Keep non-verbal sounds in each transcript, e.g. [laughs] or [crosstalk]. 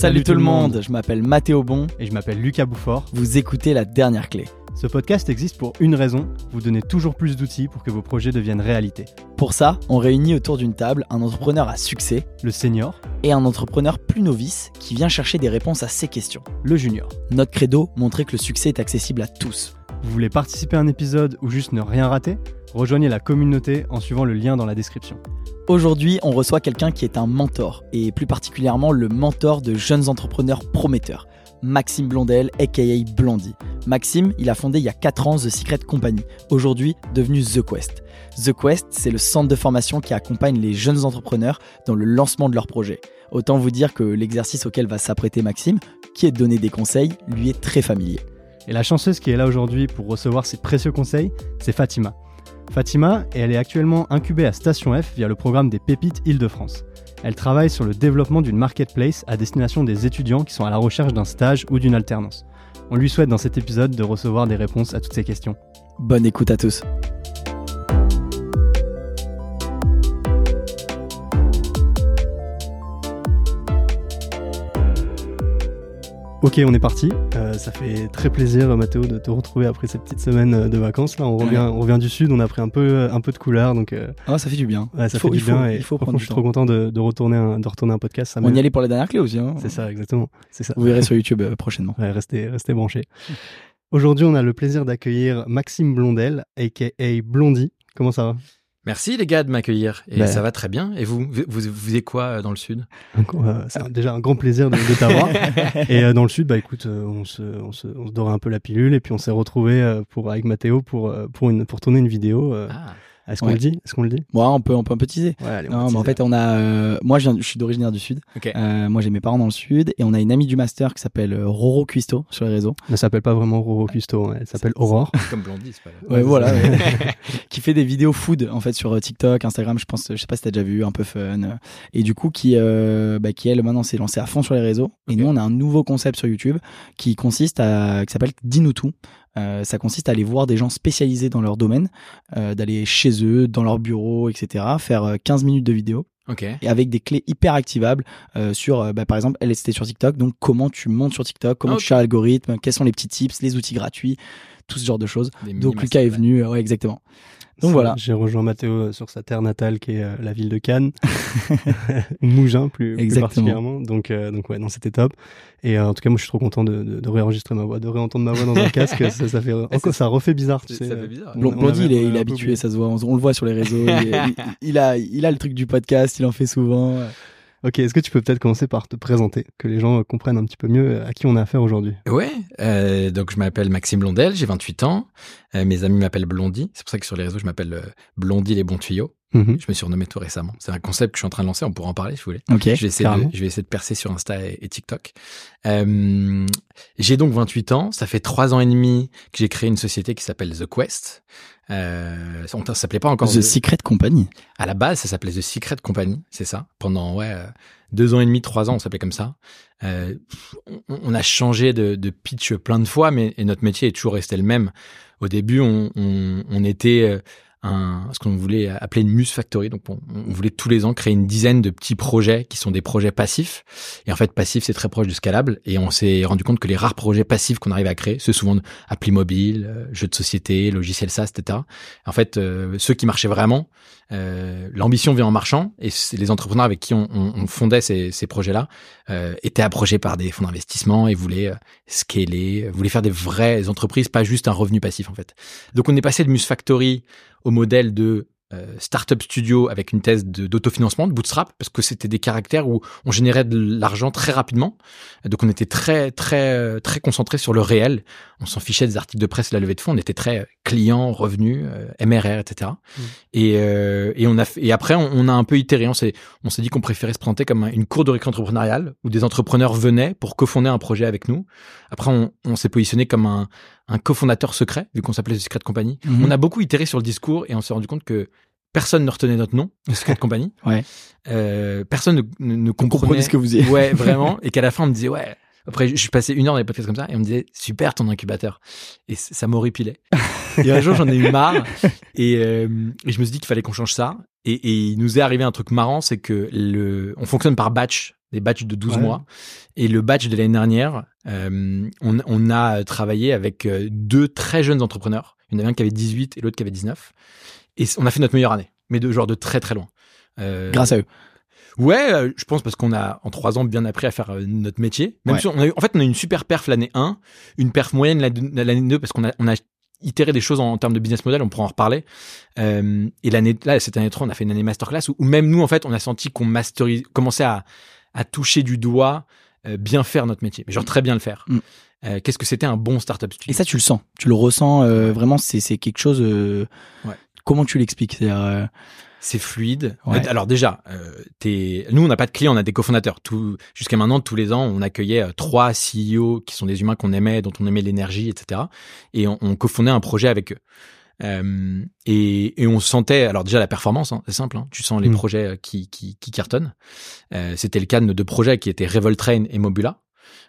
Salut, tout le monde, je m'appelle Mathéo Bon Et je m'appelle Lucas Bouffort. Vous écoutez La Dernière Clé. Ce podcast existe pour une raison, vous donner toujours plus d'outils pour que vos projets deviennent réalité. Pour ça, on réunit autour d'une table un entrepreneur à succès Le senior, et un entrepreneur plus novice qui vient chercher des réponses à ces questions. le junior. Notre credo, montrer que le succès est accessible à tous. Vous voulez participer à un épisode ou juste ne rien rater? Rejoignez la communauté en suivant le lien dans la description. Aujourd'hui, on reçoit quelqu'un qui est un mentor, et plus particulièrement le mentor de jeunes entrepreneurs prometteurs, Maxime Blondel, aka Blondie. Maxime, il a fondé il y a 4 ans The Secret Company, aujourd'hui devenu The Quest. The Quest, c'est le centre de formation qui accompagne les jeunes entrepreneurs dans le lancement de leurs projets. Autant vous dire que l'exercice auquel va s'apprêter Maxime, qui est de donner des conseils, lui est très familier. Et la chanceuse qui est là aujourd'hui pour recevoir ces précieux conseils, c'est Fatima. Fatima, et elle est actuellement incubée à Station F via le programme des Pépites Île-de-France. Elle travaille sur le développement d'une marketplace à destination des étudiants qui sont à la recherche d'un stage ou d'une alternance. On lui souhaite dans cet épisode de recevoir des réponses à toutes ces questions. Bonne écoute à tous. Ok, on est parti. Euh, ça fait très plaisir, Mathéo, de te retrouver après cette petite semaine euh, de vacances. Là, on revient, Ouais. on revient du sud, on a pris un peu, un peu de couleur, donc euh, Ah, ça fait du bien. ouais, ça faut- fait du faut- bien. il faut prendre je suis trop content de, de retourner un, de retourner un podcast. Ça On y allait pour la dernière clé aussi. hein. C'est ça, exactement. C'est ça. Vous verrez sur YouTube euh, prochainement. Ouais, restez, restez branchés. Aujourd'hui, on a le plaisir d'accueillir Maxime Blondel, aka Blondie. Comment ça va? Merci les gars de m'accueillir. Et Ben. ça va très bien. Et vous, vous, vous faisiez quoi euh, dans le sud? Euh, C'est un- déjà un grand plaisir de, de t'avoir. [laughs] et euh, dans le sud, bah écoute, euh, on se, on se, on se dorait un peu la pilule et puis on s'est retrouvé euh, pour avec Mathéo pour pour une pour tourner une vidéo. Ah, Est-ce qu'on Ouais. le dit? Est-ce qu'on le dit? Bon, on peut, on peut un peu teaser. Ouais, allez, Non, mais en fait, on a. euh, moi, je, viens, je suis d'origine du Sud. ok. Euh, moi, j'ai mes parents dans le Sud. Et on a une amie du master qui s'appelle euh, Roro Cuisto sur les réseaux. Elle s'appelle pas vraiment Roro Custo, hein, elle s'appelle Aurore. [laughs] Comme Blondie, c'est pas là. Ouais, voilà. [laughs] [laughs] qui fait des vidéos food, en fait, sur TikTok, Instagram. Je pense, je sais pas si t'as déjà vu, un peu fun. Et du coup, qui, euh, bah, qui elle, maintenant, s'est lancée à fond sur les réseaux. Et nous, on a un nouveau concept sur YouTube qui consiste à. qui s'appelle Dis-nous tout. Euh, ça consiste à aller voir des gens spécialisés dans leur domaine, euh, d'aller chez eux, dans leur bureau, etc., faire euh, 15 minutes de vidéo et avec des clés hyper activables euh, sur, euh, bah, par exemple, elle était sur TikTok, donc comment tu montes sur TikTok, comment tu cherches l'algorithme, quels sont les petits tips, les outils gratuits, tout ce genre de choses. Des Donc Lucas est venu, euh, ouais, exactement. Donc voilà. J'ai rejoint Mathéo euh, sur sa terre natale qui est euh, la ville de Cannes, [laughs] [laughs] Mougins plus, plus Exactement. particulièrement. Donc, euh, donc ouais, non, c'était top. Et euh, en tout cas, moi, je suis trop content de, de, de réenregistrer ma voix, de réentendre ma voix dans un [laughs] casque. Ça, ça fait encore, ça refait bizarre, tu Ça sais. fait bizarre. On- Blond- on Blondie, avait- il est, il est habitué, ça se voit, on, on le voit sur les réseaux. il, il- il a, il a le truc du podcast, il en fait souvent. Ok, est-ce que tu peux peut-être commencer par te présenter, que les gens euh, comprennent un petit peu mieux euh, à qui on a affaire aujourd'hui? Ouais, euh, donc je m'appelle Maxime Blondel, j'ai 28 ans. Euh, mes amis m'appellent Blondie. C'est pour ça que sur les réseaux, je m'appelle euh, Blondie les bons tuyaux. Mhm. Je me suis renommé tout récemment. C'est un concept que je suis en train de lancer, on pourra en parler si vous voulez. Ok. je, vais essayer de, je vais essayer de percer sur Insta et, et TikTok. Euh, j'ai donc 28 ans. Ça fait trois ans et demi que j'ai créé une société qui s'appelle The Quest. Euh, on ne s'appelait pas encore The Secret Company. À la base, ça s'appelait The Secret Company, c'est ça. Pendant ouais euh, deux ans et demi, trois ans, on s'appelait comme ça. Euh, on, a changé de, de pitch plein de fois, mais et notre métier est toujours resté le même. Au début, on, on, on était euh, un, ce qu'on voulait appeler une Muse Factory. Donc, on, on voulait tous les ans créer une dizaine de petits projets qui sont des projets passifs. Et en fait, passif, c'est très proche du scalable. Et on s'est rendu compte que les rares projets passifs qu'on arrive à créer, c'est souvent de appli mobile, euh, jeux de société, logiciels SaaS, etc. En fait, euh, ceux qui marchaient vraiment, euh, l'ambition vient en marchant. Et les entrepreneurs avec qui on, on, on fondait ces, ces projets-là euh, étaient approchés par des fonds d'investissement et voulaient euh, scaler, euh, voulaient faire des vraies entreprises, pas juste un revenu passif en fait. Donc on est passé de Muse Factory au modèle de euh, startup studio avec une thèse d'autofinancement, de, bootstrap, parce que c'était des caractères où on générait de l'argent très rapidement. Donc on était très très euh, très concentré sur le réel. On s'en fichait des articles de presse, et la levée de fonds. On était très client, revenu, euh, MRR, etc. Mm. Et, euh, et on a fait- et après on, on a un peu itéré. On s'est on s'est dit qu'on préférait se présenter comme un- une cour de récré entrepreneuriale où des entrepreneurs venaient pour cofonder un projet avec nous. Après on, on s'est positionné comme un un cofondateur secret vu qu'on s'appelait The Secret Company. Mhm. On a beaucoup itéré sur le discours et on s'est rendu compte que personne ne retenait notre nom, The Secret [laughs] Company. Ouais. Euh, personne ne, ne, comprenait ce que vous êtes. Ouais, vraiment. [laughs] Et qu'à la fin, on me disait, ouais. Après, je suis passé une heure dans les podcasts comme ça et on me disait, super ton incubateur. Et ça m'horripilait. et un jour, j'en ai eu marre. [laughs] Et, euh, et je me suis dit qu'il fallait qu'on change ça. Et, et il nous est arrivé un truc marrant, c'est que le, on fonctionne par batch des batchs de 12 Ouais. mois. Et le batch de l'année dernière, euh, on, on a travaillé avec euh, deux très jeunes entrepreneurs. Il y en avait un qui avait 18 et l'autre qui avait 19. Et on a fait notre meilleure année, mais de genre de très très loin. Euh, Grâce à eux. Ouais, je pense parce qu'on a en trois ans bien appris à faire notre métier. Même Ouais. si on a eu- en fait, on a eu une super perf l'année 1, une perf moyenne l'année l'année 2 parce qu'on a, on a itéré des choses en, en termes de business model, on pourra en reparler. Euh, et l'année là, cette année 3, on a fait une année masterclass où, où même nous, en fait, on a senti qu'on masterise, commençait à, à toucher du doigt, euh, bien faire notre métier, mais genre très bien le faire. Mm. Euh, Qu'est-ce que c'était un bon startup studio? Et ça, tu le sens. Tu le ressens euh, vraiment. C'est c'est quelque chose. Ouais. Comment tu l'expliques? C'est-à-dire, C'est fluide. Ouais. Alors déjà, euh, t'es- nous on n'a pas de clients, on a des cofondateurs. Tout jusqu'à maintenant, tous les ans, on accueillait euh, trois CEO qui sont des humains qu'on aimait, dont on aimait l'énergie, etc. Et on, on cofondait un projet avec eux. Euh, et, et on sentait, alors déjà la performance, hein, c'est simple, hein, tu sens les Mm. projets euh, qui, qui, qui cartonnent. Euh, C'était le cas de nos deux projets qui étaient Revoltrain et Mobula.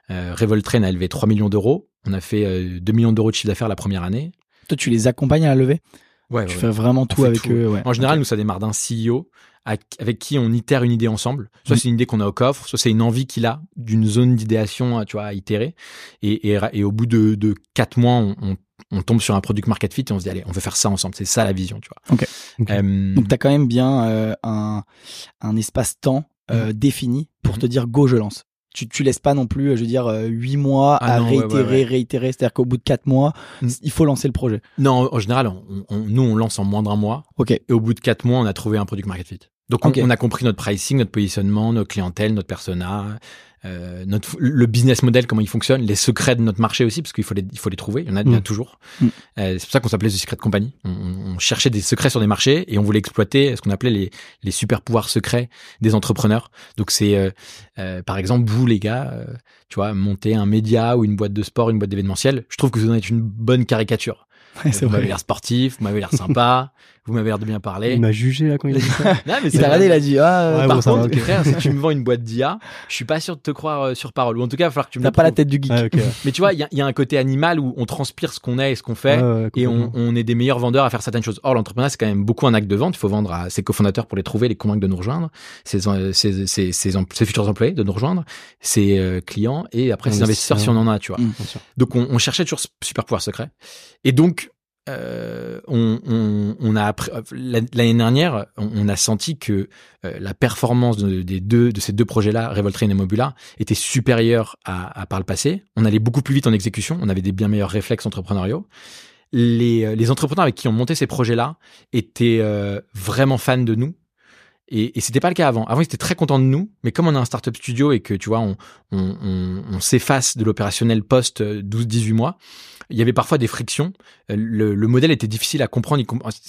Euh, Revoltrain a élevé 3 millions d'euros. On a fait euh, 2 millions d'euros de chiffre d'affaires la première année. toi, tu les accompagnes à la levée? Ouais, tu ouais. fais vraiment tout avec tout. eux. Ouais. En général, nous, ça démarre d'un CEO avec qui on itère une idée ensemble. Soit Mm. c'est une idée qu'on a au coffre, soit c'est une envie qu'il a d'une zone d'idéation, tu vois, à itérer. Et, et, et au bout de, de quatre mois, on, on, on tombe sur un product market fit et on se dit, allez, on veut faire ça ensemble. C'est ça la vision, tu vois. Ok. Ok. Euh, Donc, tu as quand même bien euh, un, un espace-temps euh, défini pour Mhm. te dire go, je lance. Tu, tu laisses pas non plus, je veux dire, euh, huit mois Ah à non, réitérer, ouais, ouais. réitérer. C'est-à-dire qu'au bout de quatre mois, Mm. il faut lancer le projet. non, en général, on, on- nous, on lance en moins d'un mois. Ok. Et au bout de quatre mois, on a trouvé un product market fit. Donc, on, on a compris notre pricing, notre positionnement, notre clientèle, notre persona, euh, notre, le business model, comment il fonctionne, les secrets de notre marché aussi, parce qu'il faut les, il faut les trouver. Il y en a, il y en a Mm. toujours. Mm. Euh, c'est pour ça qu'on s'appelait The Secret Company. On, on cherchait des secrets sur des marchés et on voulait exploiter ce qu'on appelait les, les super pouvoirs secrets des entrepreneurs. Donc, c'est, euh, euh, par exemple, vous, les gars, euh, tu vois, monter un média ou une boîte de sport, une boîte d'événementiel. Je trouve que vous en êtes une bonne caricature. Ouais, vous m'avez l'air sportif, vous m'avez l'air sympa, [laughs] vous m'avez l'air de bien parler. Il m'a jugé là quand il a dit ça. [laughs] Non, mais Il c'est t'a regardé, il a dit Ah, Ouais, Par bon, ça va, contre, ok. [laughs] frère, si tu me vends une boîte d'IA, je suis pas sûr de te croire euh, sur parole. Ou en tout cas, il va falloir que tu me t'as pas la tête du geek. [laughs] Mais tu vois, il y, a- y a un côté animal où on transpire ce qu'on est et ce qu'on fait. Ouais, Et on, est des meilleurs vendeurs à faire certaines choses. Or, l'entrepreneuriat, c'est quand même beaucoup un acte de vente. Il faut vendre à ses cofondateurs pour les trouver, les convaincre de nous rejoindre, ses, euh, ses, ses, ses, em- ses futurs employés de nous rejoindre, ses euh, clients et après ses investisseurs si on en a, tu vois. Mm. Donc on, on cherchait toujours ce super pouvoir secret. Et donc euh, on, a euh, l'année dernière, on, a senti que euh, la performance de, des deux de ces deux projets-là, Revoltrain et Mobula, était supérieure à, par le passé. On allait beaucoup plus vite en exécution. On avait des bien meilleurs réflexes entrepreneuriaux. Les, entrepreneurs avec qui on montait ces projets-là étaient vraiment fans de nous. Et, et c'était pas le cas avant. Avant, ils étaient très contents de nous, mais comme on a un startup studio et que tu vois, on, on s'efface de l'opérationnel post 12-18 mois, il y avait parfois des frictions. Euh, Le, le modèle était difficile à comprendre. Il,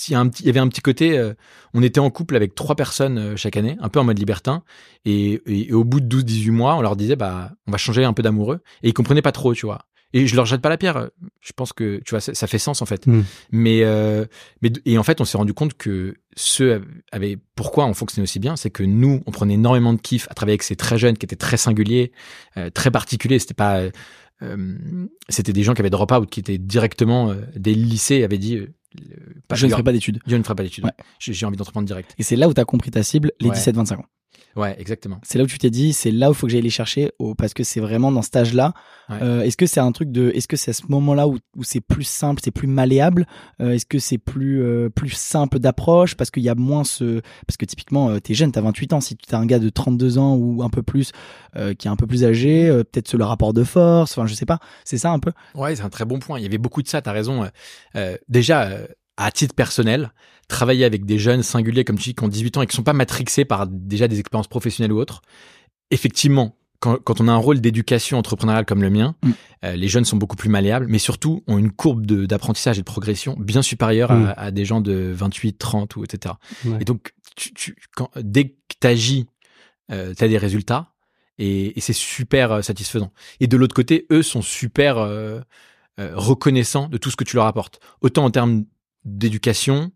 il y a un petit- il y avait un petit côté, euh, on était en couple avec trois personnes euh, chaque année, un peu en mode libertin, et, et- et au bout de 12-18 mois, on leur disait, bah, on va changer un peu d'amoureux, et ils comprenaient pas trop, tu vois. Et je leur jette pas la pierre. Je pense que tu vois, ça, ça fait sens en fait. Mm. Mais euh, mais et en fait, on s'est rendu compte que ceux avaient pourquoi on fonctionnait aussi bien, c'est que nous, on prenait énormément de kiff à travailler avec ces très jeunes qui étaient très singuliers, euh, très particuliers. C'était pas c'était des gens qui avaient drop out, qui étaient directement euh, des lycées, et avaient dit euh, pas- Je ne ferai pas d'études. Je ne ferai pas d'études. Ouais. J'ai j'ai envie d'entreprendre direct. Et c'est là où tu as compris ta cible, les Ouais. 17-25 ans. Ouais, exactement. C'est là où tu t'es dit, c'est là où il faut que j'aille les chercher, au- parce que c'est vraiment dans ce âge-là. Ouais. Euh, est-ce que c'est un truc de, est-ce que c'est à ce moment-là où, où c'est plus simple, c'est plus malléable Euh, Est-ce que c'est plus euh, plus simple d'approche parce qu'il y a moins ce, parce que typiquement euh, t'es jeune, t'as 28 ans, si tu as un gars de 32 ans ou un peu plus euh, qui est un peu plus âgé, euh, peut-être sur le rapport de force, enfin je sais pas, c'est ça un peu? Ouais, c'est un très bon point. Il y avait beaucoup de ça, t'as raison. Déjà, euh, à titre personnel, travailler avec des jeunes singuliers, comme tu dis, qui ont 18 ans et qui sont pas matrixés par déjà des expériences professionnelles ou autres, effectivement, quand, quand on a un rôle d'éducation entrepreneuriale comme le mien, Mm. euh, les jeunes sont beaucoup plus malléables, mais surtout ont une courbe d'apprentissage et de progression bien supérieure Mm. à, à des gens de 28, 30 ou etc. Ouais. Et donc, tu, tu, quand, dès que tu agis, euh, tu as des résultats et, et c'est super euh, satisfaisant. Et de l'autre côté, eux sont super euh, reconnaissants de tout ce que tu leur apportes. Autant en termes d'éducation,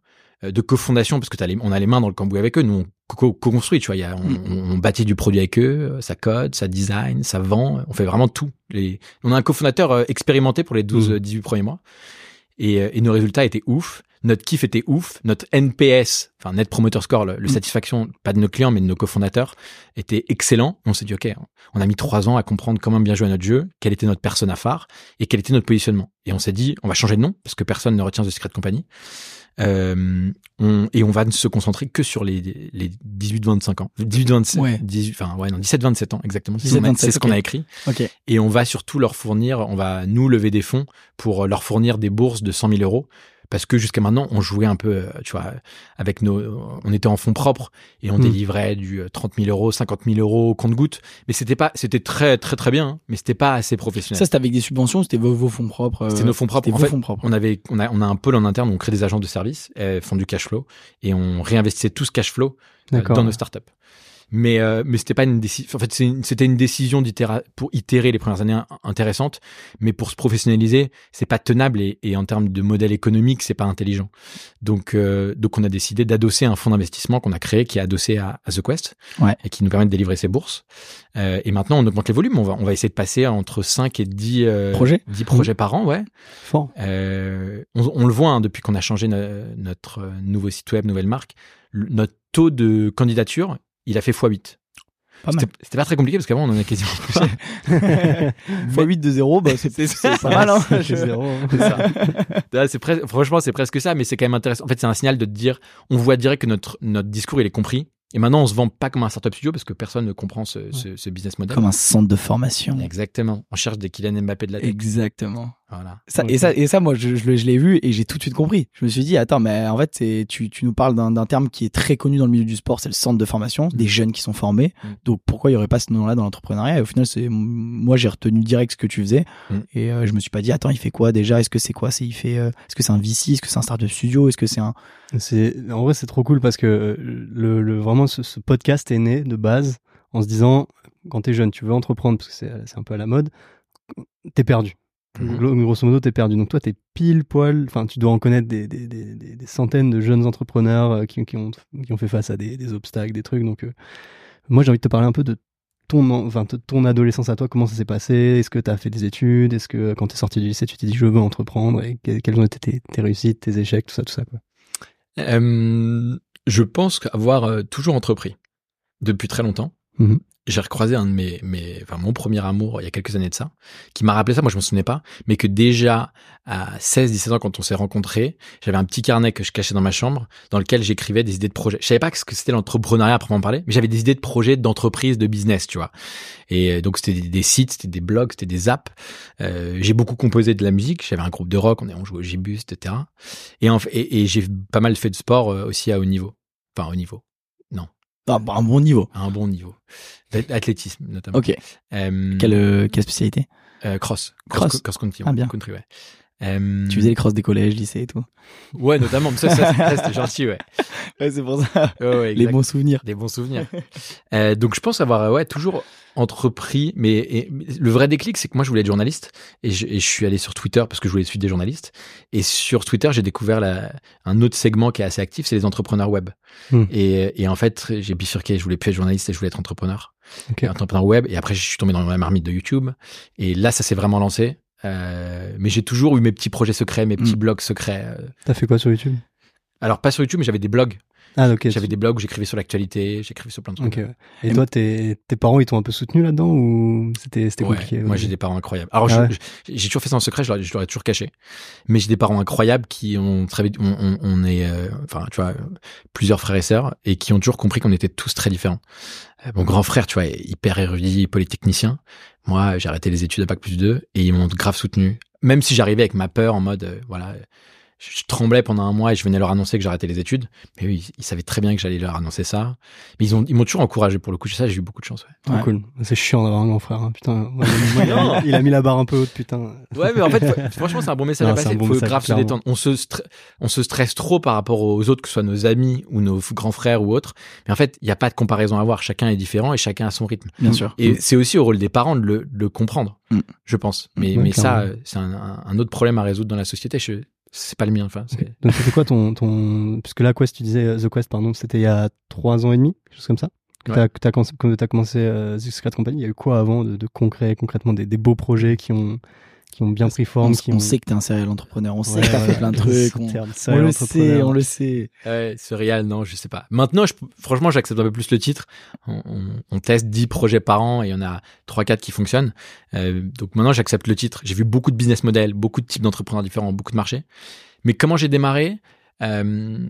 euh, de cofondation, parce que t'as les, on a les mains dans le cambouis avec eux, nous on co- co-construit, tu vois, il y a, on, Mm. on- bâtit du produit avec eux, euh, ça code, ça design, ça vend, on fait vraiment tout. Les, on a un cofondateur euh, expérimenté pour les 12, Mm. 18 premiers mois et, et nos résultats étaient ouf. Notre kiff était ouf, notre NPS, enfin Net Promoter Score, le, le Mm. satisfaction, pas de nos clients, mais de nos cofondateurs, était excellent. On s'est dit, OK, on a mis trois ans à comprendre comment bien jouer à notre jeu, quel était notre persona phare et quel était notre positionnement. Et on s'est dit, on va changer de nom parce que personne ne retient The Secret Company. Euh, on, et on va ne se concentrer que sur les, les 18-25 ans. 18-27, Ouais. 18, enfin, ouais, non, 17-27 ans, exactement. C'est 17, ce qu'on a- c'est ce qu'on 27, a écrit. Ok. Et on va surtout leur fournir, on va nous lever des fonds pour leur fournir des bourses de 100 000 euros. Parce que jusqu'à maintenant, on jouait un peu, euh, tu vois, avec nos, on était en fonds propres et on Hmm. délivrait du euh, 30 000 euros, 50 000 euros au compte-gouttes. Mais c'était pas, c'était très, très, très bien, hein, mais c'était pas assez professionnel. Ça, c'était avec des subventions, c'était vos, vos fonds propres. euh, C'était nos fonds propres. En vos fait, fonds propres. on avait, on a, on a un pôle en interne on crée des agences de services, elles font du cash flow et on réinvestissait tout ce cash flow euh, dans nos startups. Mais euh, mais c'était pas une décision. En fait, c'était une décision pour itérer les premières années in- intéressantes, mais pour se professionnaliser, c'est pas tenable et, et en termes de modèle économique, c'est pas intelligent. Donc euh, donc on a décidé d'adosser un fonds d'investissement qu'on a créé, qui est adossé à, à The Quest Ouais. et qui nous permet de délivrer ses bourses. Euh, et maintenant, on augmente les volumes. On va on va essayer de passer entre 5 et 10 euh, Projets 10 projets par an, ouais. Fort. Euh, on, on le voit hein, depuis qu'on a changé no- notre euh, nouveau site web, nouvelle marque, notre taux de candidature, il a fait x8. Pas mal. C'était pas très compliqué parce qu'avant on en a quasiment [laughs] [laughs] Fois 8 de 0, bah, c'est [laughs] pas mal. Hein. C'est Je- franchement, c'est presque ça, mais c'est quand même intéressant. En fait, c'est un signal de te dire, on voit direct que notre, notre discours il est compris. Et maintenant, on se vend pas comme un startup studio parce que personne ne comprend ce, ce, ce business model. Comme un centre de formation. Exactement. On cherche des Kylian Mbappé de la tech. Exactement. Voilà. Ça, Ok. et, ça, et ça, moi, je, je, l'ai- je l'ai vu et j'ai tout de suite compris. Je me suis dit, attends, mais en fait, tu, tu nous parles d'un, terme qui est très connu dans le milieu du sport, c'est le centre de formation, des jeunes qui sont formés. Mm. Donc, pourquoi il y aurait pas ce nom-là dans l'entrepreneuriat? Et au final, c'est, moi, j'ai retenu direct ce que tu faisais Mm. et euh, je me suis pas dit, attends, il fait quoi déjà? Est-ce que c'est quoi? C'est il fait, euh, est-ce que c'est un VC Est-ce que c'est un startup studio? Est-ce que c'est un C'est en vrai c'est trop cool parce que euh, le, le vraiment ce, ce podcast est né de base en se disant quand t'es jeune tu veux entreprendre parce que c'est c'est un peu à la mode t'es perdu Mhm. Gro- grosso modo t'es perdu. Donc toi t'es pile poil enfin tu dois en connaître des, des, des, centaines de jeunes entrepreneurs euh, qui, qui ont qui ont fait face à des, obstacles des trucs. Donc euh, moi j'ai envie de te parler un peu de ton en- enfin de ton adolescence à toi. Comment ça s'est passé? Est-ce que t'as fait des études? Est-ce que quand t'es sorti du lycée tu t'es dit je veux entreprendre? Et que- quelles ont été tes, tes réussites tes échecs tout ça tout ça quoi? Euh, je pense avoir euh, toujours entrepris depuis très longtemps. Mhm. J'ai recroisé un de mes, mes, enfin mon premier amour il y a quelques années de ça, qui m'a rappelé ça. Moi, je me souvenais pas, mais que déjà à 16-17 ans, quand on s'est rencontrés, j'avais un petit carnet que je cachais dans ma chambre, dans lequel j'écrivais des idées de projets. Je savais pas ce que c'était l'entrepreneuriat à proprement parler, mais j'avais des idées de projets, d'entreprise, de business, tu vois. Et euh, donc c'était des, sites, c'était des blogs, c'était des apps. Euh, j'ai beaucoup composé de la musique. J'avais un groupe de rock, on, on jouait au gibus, etc. Et, en, et, et j'ai pas mal fait de sport euh, aussi à haut niveau. Enfin, haut niveau. Ah, bah, un bon niveau À un bon niveau. L'athlétisme, notamment. Ok. Euh, Quelle, euh, quelle spécialité? euh, cross. Cross. Cross, cross country. Ah, bien. Country, ouais. Euh, Tu faisais les crosses des collèges, lycées et tout. Ouais, notamment. Mais Ça, ça, ça, c'était [laughs] gentil, ouais. Ouais, c'est pour ça. Ouais, ouais, Les bons souvenirs. Des bons souvenirs. Euh, donc je pense avoir ouais toujours entrepris, mais et- le vrai déclic, c'est que moi je voulais être journaliste et je, et je suis allé sur Twitter parce que je voulais suivre des journalistes. Et sur Twitter, j'ai découvert la, un autre segment qui est assez actif, c'est les entrepreneurs web. Hmm. Et, et en fait, j'ai bifurqué. Je voulais plus être journaliste et je voulais être entrepreneur, entrepreneur web. Et après, je suis tombé dans la marmite de YouTube. Et là, ça s'est vraiment lancé. Euh, mais j'ai toujours eu mes petits projets secrets, mes petits Hmm. blogs secrets. euh. T'as fait quoi sur YouTube? Alors pas sur YouTube, mais j'avais des blogs. Ah ok. J'avais des blogs où j'écrivais sur l'actualité, j'écrivais sur plein de trucs. Ouais. Et toi, tes, tes parents, ils t'ont un peu soutenu là-dedans ou c'était Ouais, compliqué Moi, j'ai des parents incroyables. Alors, Ah ouais. j'ai toujours fait ça en secret, je l'aurais je l'aurais toujours caché. Mais j'ai des parents incroyables qui ont très vite, on, on, on est, euh, enfin, tu vois, plusieurs frères et sœurs et qui ont toujours compris qu'on était tous très différents. Euh, Mon grand frère, tu vois, est hyper érudit, polytechnicien. Moi, j'ai arrêté les études à bac plus 2 et ils m'ont grave soutenu. Même si j'arrivais avec ma peur en mode, euh, voilà, je, tremblais pendant un mois et je venais leur annoncer que j'arrêtais les études. Mais oui, ils savaient très bien que j'allais leur annoncer ça. Mais ils ont, ils m'ont toujours encouragé pour le coup. Ça, j'ai eu beaucoup de chance. Ouais. Cool. C'est chiant d'avoir un grand frère. hein. Putain. Moi, il, a- il il mis la barre un peu haute, putain. Ouais, mais en fait, faut- [laughs] franchement, c'est un bon message Non, à c'est passer. bon faut message, grave clairement. se détendre. On se, on se stresse trop par rapport aux autres, que ce soit nos amis ou nos grands frères ou autres. Mais en fait, il n'y a pas de comparaison à avoir. Chacun est différent et chacun a son rythme. Bien sûr. Et c'est aussi au rôle des parents de le, de le comprendre, Mm. je pense. Mais, mais ça, euh, c'est un, un- un autre problème à résoudre dans la société. Je, c'est pas le mien. Enfin. Donc c'était quoi ton ton puisque la Quest, tu disais euh, The Quest, pardon, c'était il y a trois ans et demi, quelque chose comme ça. Que Ouais. t'as commencé, que t'as commencé euh, The Secret Company. Il y a eu quoi avant de, de concret, concrètement des, des beaux projets qui ont qui ont bien pris forme. On, qui on ont... sait que t'es un serial entrepreneur, on sait que t'as ouais, fait plein de [laughs] trucs. On, serial le sait, on le sait. Ouais, surreal, non, je sais pas. Maintenant, je, franchement, j'accepte un peu plus le titre. On, on, on teste 10 projets par an et il y en a 3-4 qui fonctionnent. Euh, donc maintenant, j'accepte le titre. J'ai vu beaucoup de business models, beaucoup de types d'entrepreneurs différents, beaucoup de marchés. Mais comment j'ai démarré? Euh,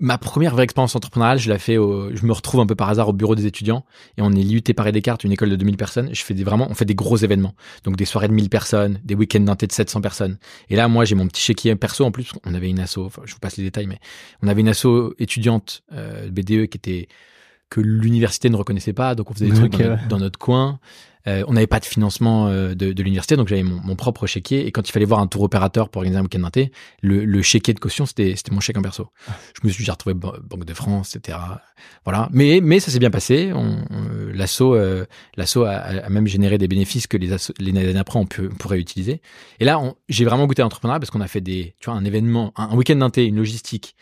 Ma première vraie expérience entrepreneuriale, je la fais au, je me retrouve un peu par hasard au bureau des étudiants et on est l'IUT Paris Descartes, une école de 2000 personnes. Je fais des, vraiment, on fait des gros événements. Donc des soirées de 1000 personnes, des week-ends d'inté de 700 personnes. Et là, moi, j'ai mon petit chéquier perso. En plus, on avait une asso, enfin, je vous passe les détails, mais on avait une asso étudiante, euh, BDE qui était, que l'université ne reconnaissait pas. Donc on faisait des trucs dans, ouais. notre, dans notre coin. Euh, on n'avait pas de financement euh, de, de l'université, donc j'avais mon, mon propre chéquier. Et quand il fallait voir un tour opérateur pour organiser un week-end d'inté, le, le chéquier de caution, c'était mon chèque en perso. Je me suis déjà retrouvé Ban- Banque de France, etc. Voilà. Mais mais ça s'est bien passé. On, on- L'asso euh, a, a même généré des bénéfices que les, années après on, peut, on pourrait utiliser. Et là, j'ai vraiment goûté à l'entrepreneuriat parce qu'on a fait des, tu vois, un événement, un, un week-end d'inté, une logistique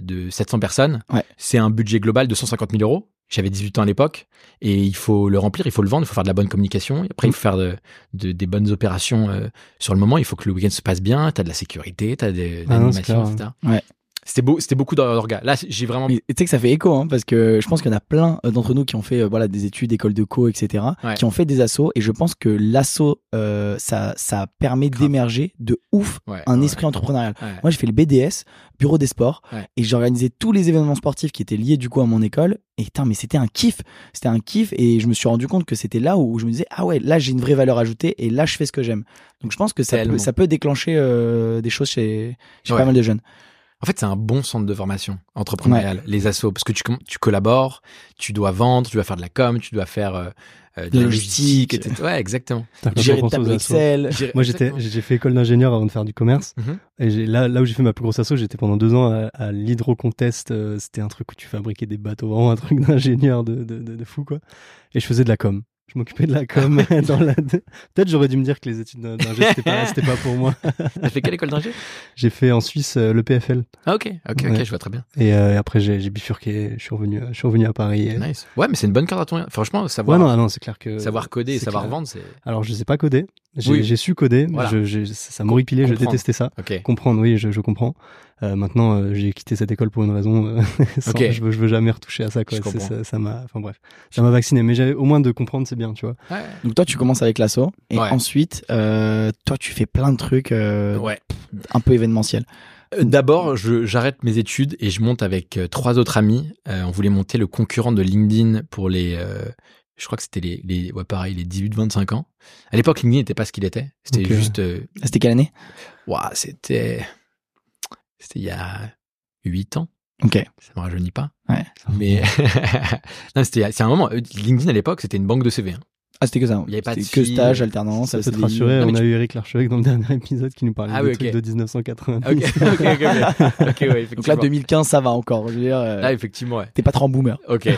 de 700 personnes. Ouais. C'est un budget global de 150 000 euros. J'avais 18 ans à l'époque et il faut le remplir, il faut le vendre, il faut faire de la bonne communication. Et après, il faut faire de, de- des bonnes opérations euh, sur le moment. Il faut que le week-end se passe bien. T'as de la sécurité, t'as de Ah non, c'est l'animation, etc. Ouais. C'était beau, c'était beaucoup d'orgas. Là, j'ai vraiment. Tu sais que ça fait écho, hein, parce que je pense qu'il y en a plein euh, d'entre nous qui ont fait euh, voilà des études, école de co, etc., Ouais. qui ont fait des assos, et je pense que l'asso, euh, ça, ça permet d'émerger de ouf Ouais, un ouais, esprit entrepreneurial. Moi, j'ai fait le BDS, Bureau des Sports, et j'organisais tous les événements sportifs qui étaient liés du coup à mon école. Et putain, mais c'était un kiff, c'était un kiff, et je me suis rendu compte que c'était là où je me disais ah ouais, là j'ai une vraie valeur ajoutée, et là je fais ce que j'aime. Donc je pense que ça peut, ça peut déclencher euh, des choses chez, pas mal de jeunes. En fait, c'est un bon centre de formation entrepreneuriale, les assos, parce que tu, collabores, tu dois vendre, tu dois faire de la com, tu dois faire euh, euh, de La logistique. etc. Ouais, exactement. Gérer assos. Excel. Moi, j'étais, j'ai fait école d'ingénieur avant de faire du commerce. Mhm. Et j'ai, là, là où j'ai fait ma plus grosse asso, j'étais pendant deux ans à, à l'Hydrocontest. euh, C'était un truc où tu fabriquais des bateaux, vraiment un truc [laughs] d'ingénieur de, de, de, de fou, quoi. Et je faisais de la com. Je m'occupais de la com. [laughs] [laughs] dans la... Peut-être j'aurais dû me dire que les études d'ingé, c'était pas, pas pour moi. [laughs] T'as fait quelle école d'ingé? J'ai fait en Suisse euh, le PFL. Ah ok, ok, ok, je vois très bien. Et euh, après, j'ai, bifurqué. Je suis revenu, je suis revenu à Paris. et- Nice. Ouais, mais c'est une bonne carte à ton. Franchement, savoir, Ouais, non, non, c'est clair que. savoir coder et savoir clair. vendre, c'est. Alors, je sais pas coder. J'ai, Oui. su coder. Voilà. Je, j'ai- ça m'horripilait. Je détestais ça. Ok. Comprendre, oui, je, je comprends. Euh, maintenant, euh, j'ai quitté cette école pour une raison. euh, [laughs] sans- je, veux, je veux jamais retoucher à ça. Quoi. Ça, ça m'a, enfin bref, ça m'a vacciné. Mais j'avais au moins de comprendre, c'est bien, tu vois. Ouais. Donc toi, tu commences avec l'asso, et Ouais. ensuite, euh, toi, tu fais plein de trucs euh, Ouais. un peu événementiels. D'abord, j'arrête mes études et je monte avec trois autres amis. Euh, on voulait monter le concurrent de LinkedIn pour les. euh, je crois que c'était les, les, ouais, pareil, les 18-25 ans. À l'époque, LinkedIn n'était pas ce qu'il était. C'était juste. euh, Ah, C'était quelle année? Ouah, c'était. C'était il y a 8 ans. Ok. Ça me rajeunit pas. Ouais. Mais. [laughs] non, c'était. C'est un moment. LinkedIn à l'époque, c'était une banque de CV. hein. Ah, c'était que ça. Il y avait pas de que stage, alternance. Ça peut te rassurer. Non, on a tu- eu Eric Larchevêque dans le [laughs] dernier épisode qui nous parlait Ah des oui, trucs ok. de 1990. Ok, ok, ok. ok, ok, ouais, [laughs] Donc là, effectivement. 2015, ça va encore. Je veux dire, euh, Là, effectivement, ouais. t'es pas trop en boomer. Ok.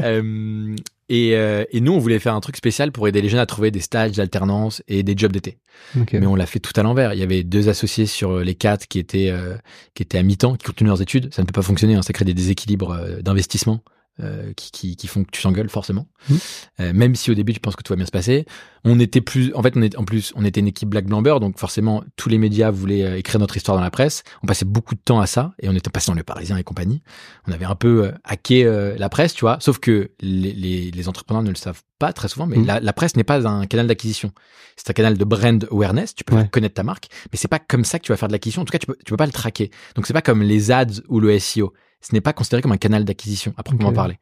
Euh, et, euh, et nous, on voulait faire un truc spécial pour aider les jeunes à trouver des stages d'alternance et des jobs d'été. Ok. Mais on l'a fait tout à l'envers. Il y avait deux associés sur les quatre qui étaient euh, qui étaient à mi-temps, qui continuent leurs études. Ça ne peut pas fonctionner. Hein. Ça crée des déséquilibres euh, d'investissement. Euh, qui, qui, qui font que tu s'engueules forcément, Mhm. Euh, même si au début tu penses que tout va bien se passer. On était plus, en fait, on était en plus, on était une équipe Black Blamber, donc forcément tous les médias voulaient euh, écrire notre histoire dans la presse. On passait beaucoup de temps à ça et on était passé dans le Parisien et compagnie. On avait un peu euh, hacké la presse, tu vois. Sauf que les, les, les entrepreneurs ne le savent pas très souvent, mais Mhm. la, la presse n'est pas un canal d'acquisition. C'est un canal de brand awareness. Tu peux Ouais. connaître ta marque, mais c'est pas comme ça que tu vas faire de l'acquisition. En tout cas, tu peux, tu peux pas le traquer. Donc c'est pas comme les ads ou le SEO. Ce n'est pas considéré comme un canal d'acquisition à proprement parler.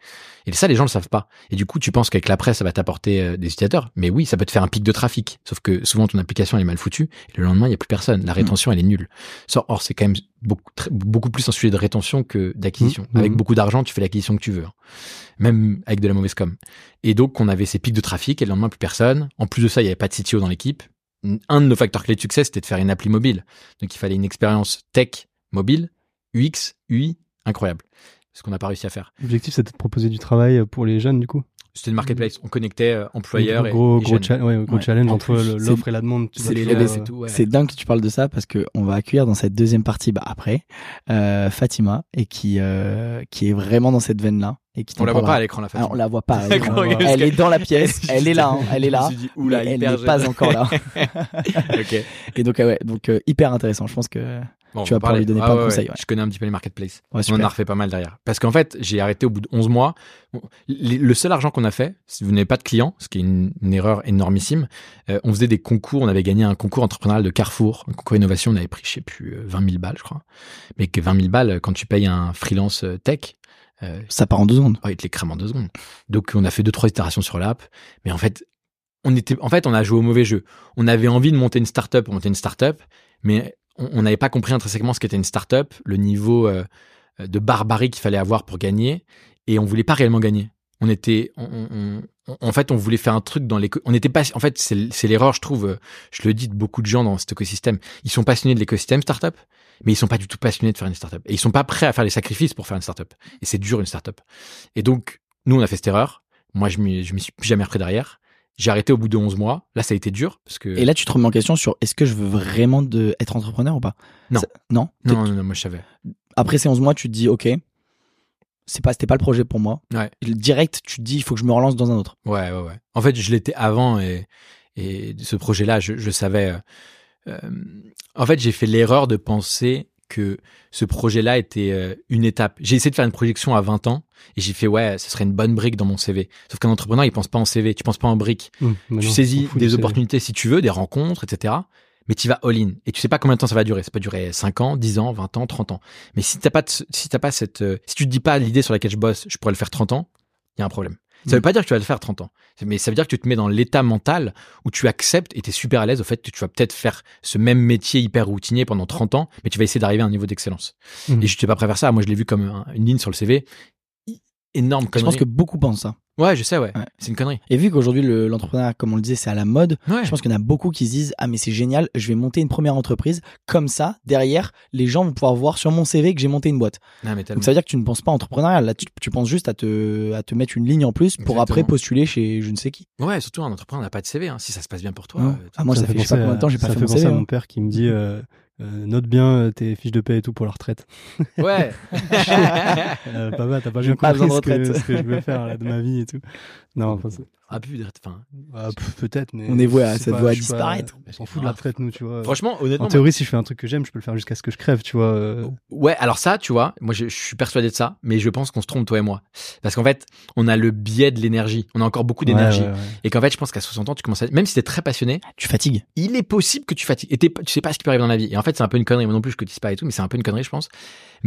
Et ça, les gens le savent pas. Et du coup, tu penses qu'avec la presse, ça va t'apporter euh, des utilisateurs. Mais oui, ça peut te faire un pic de trafic. Sauf que souvent, ton application elle est mal foutue. Et le lendemain, il y a plus personne. La rétention, elle est nulle. Or, c'est quand même beaucoup, très- beaucoup plus un sujet de rétention que d'acquisition. Mhm. Avec Mhm. beaucoup d'argent, tu fais l'acquisition que tu veux. hein. Même avec de la mauvaise com. Et donc, on avait ces pics de trafic et le lendemain, plus personne. En plus de ça, il n'y avait pas de CTO dans l'équipe. Un de nos facteurs clés de succès, c'était de faire une appli mobile. Donc, il fallait une expérience tech mobile, UX, UI, incroyable. Ce qu'on n'a pas réussi à faire. L'objectif, c'était de proposer du travail pour les jeunes, du coup. C'était une marketplace. On connectait euh, employeurs et, gros, et gros, cha- ouais, gros Ouais. challenge En entre l'offre et la demande. Tu c'est ouais. C'est dingue que tu parles de ça parce que on va accueillir dans cette deuxième partie, bah après, euh, Fatima et qui euh, qui est vraiment dans cette veine là et qui On la voit pas à l'écran la Ah, Fatima. on la voit pas. Elle, est dans la pièce. [laughs] Elle est là. hein, Elle est là. dit, oula, mais elle n'est pas encore là. [laughs] Ok. Et donc, ah ouais, donc euh, hyper intéressant. Je pense que Bon, Tu vas va pouvoir lui donner Ah plein de ouais, conseils, ouais. Je connais un petit peu les marketplaces. ouais, On en a refait pas mal derrière. Parce qu'en fait, j'ai arrêté au bout de 11 mois. Le seul argent qu'on a fait, si vous n'avez pas de clients, ce qui est une, une erreur énormissime, euh, on faisait des concours. On avait gagné un concours entrepreneurial de Carrefour, un concours innovation. On avait pris, je sais plus, euh, 20 000 balles, je crois. Mais que 20 000 balles, quand tu payes un freelance euh, tech, euh, Ça part en deux secondes. Oh, il te les crame en deux secondes. Donc, on a fait deux, trois itérations sur l'app. Mais en fait, on était, en fait, on a joué au mauvais jeu. On avait envie de monter une startup, monter une startup, mais on n'avait pas compris intrinsèquement ce qu'était une startup, le niveau euh, de barbarie qu'il fallait avoir pour gagner. Et on voulait pas réellement gagner. On était, on- on- on- en fait, on voulait faire un truc dans l'éco. On n'était pas, en fait, c'est c'est l'erreur, je trouve. euh, Je le dis de beaucoup de gens dans cet écosystème. Ils sont passionnés de l'écosystème startup, mais ils sont pas du tout passionnés de faire une startup. Et ils sont pas prêts à faire les sacrifices pour faire une startup. Et c'est dur une startup. Et donc, nous, on a fait cette erreur. Moi, je m'y, je m'y suis plus jamais repris derrière. J'ai arrêté au bout de 11 mois. Là, ça a été dur parce que. Et là, tu te remets en question sur est-ce que je veux vraiment de, être entrepreneur ou pas? Non. Ça- Non? non, non, non, moi, je savais. Après ces 11 mois, tu te dis, ok, c'est pas, c'était pas le projet pour moi. Ouais. Direct, tu te dis, il faut que je me relance dans un autre. Ouais, ouais, ouais. En fait, je l'étais avant et, et ce projet-là, je, je savais. euh, euh, en fait, j'ai fait l'erreur de penser que ce projet-là était euh, une étape. J'ai essayé de faire une projection à 20 ans et j'ai fait, ouais, ce serait une bonne brique dans mon CV. Sauf qu'un entrepreneur, il pense pas en CV, tu penses pas en brique. Mais tu saisis des opportunités si tu veux, des rencontres, etc. Mais tu vas all-in. Et tu sais pas combien de temps ça va durer. Ça peut durer 5 ans, 10 ans, 20 ans, 30 ans. Mais si t'as pas, de si t'as pas cette, euh, si tu te dis pas l'idée sur laquelle je bosse, je pourrais le faire 30 ans, il y a un problème. Ça veut Mm. pas dire que tu vas le faire 30 ans. Mais ça veut dire que tu te mets dans l'état mental où tu acceptes et tu es super à l'aise au fait que tu vas peut-être faire ce même métier hyper routinier pendant 30 ans, mais tu vas essayer d'arriver à un niveau d'excellence. Mhm. Et je n'étais pas prêt à faire ça. Moi, je l'ai vu comme un- une ligne sur le CV. Énorme Je connerie. pense que beaucoup pensent ça. Ouais, je sais, ouais. Ouais. C'est une connerie. Et vu qu'aujourd'hui, le- l'entrepreneuriat, comme on le disait, c'est à la mode, Ouais. je pense qu'il y en a beaucoup qui se disent Ah, mais c'est génial, je vais monter une première entreprise. Comme ça, derrière, les gens vont pouvoir voir sur mon CV que j'ai monté une boîte. Mais. Donc ça veut dire que tu ne penses pas entrepreneurial. Là, tu, tu penses juste à te, à te mettre une ligne en plus pour Exactement. après postuler chez je ne sais qui. Ouais, surtout un entrepreneur n'a pas de CV. hein. Si ça se passe bien pour toi. Ouais. euh, Ah, moi, ça, fait, je penser pas combien à- de temps j'ai pas ça fait, fait mon penser CV. à hein. mon père qui me dit euh, euh, note bien euh, tes fiches de paie et tout pour la retraite. Ouais. [laughs] Euh, papa, t'as pas bien pas compris ce, que, ce que je veux faire là, de ma vie et tout. Non, enfin, c'est- ah, plus de- enfin, ah, peut-être, mais On est voué à- ça doit disparaître. On s'en fout de la retraite, nous, tu vois. franchement, honnêtement. en théorie, si je fais un truc que j'aime, je peux le faire jusqu'à ce que je crève, tu vois. euh. Ouais, alors ça, tu vois, moi je, je suis persuadé de ça, mais je pense qu'on se trompe toi et moi. Parce qu'en fait, on a le biais de l'énergie. On a encore beaucoup d'énergie. Ouais, ouais, ouais. Et qu'en fait, je pense qu'à 60 ans, tu commences à... Même si t'es très passionné, Tu fatigues. il est possible que tu fatigues. Et tu sais pas ce qui peut arriver dans la vie. Et en fait, c'est un peu une connerie. Moi non plus, je cotise pas et tout, mais c'est un peu une connerie, je pense.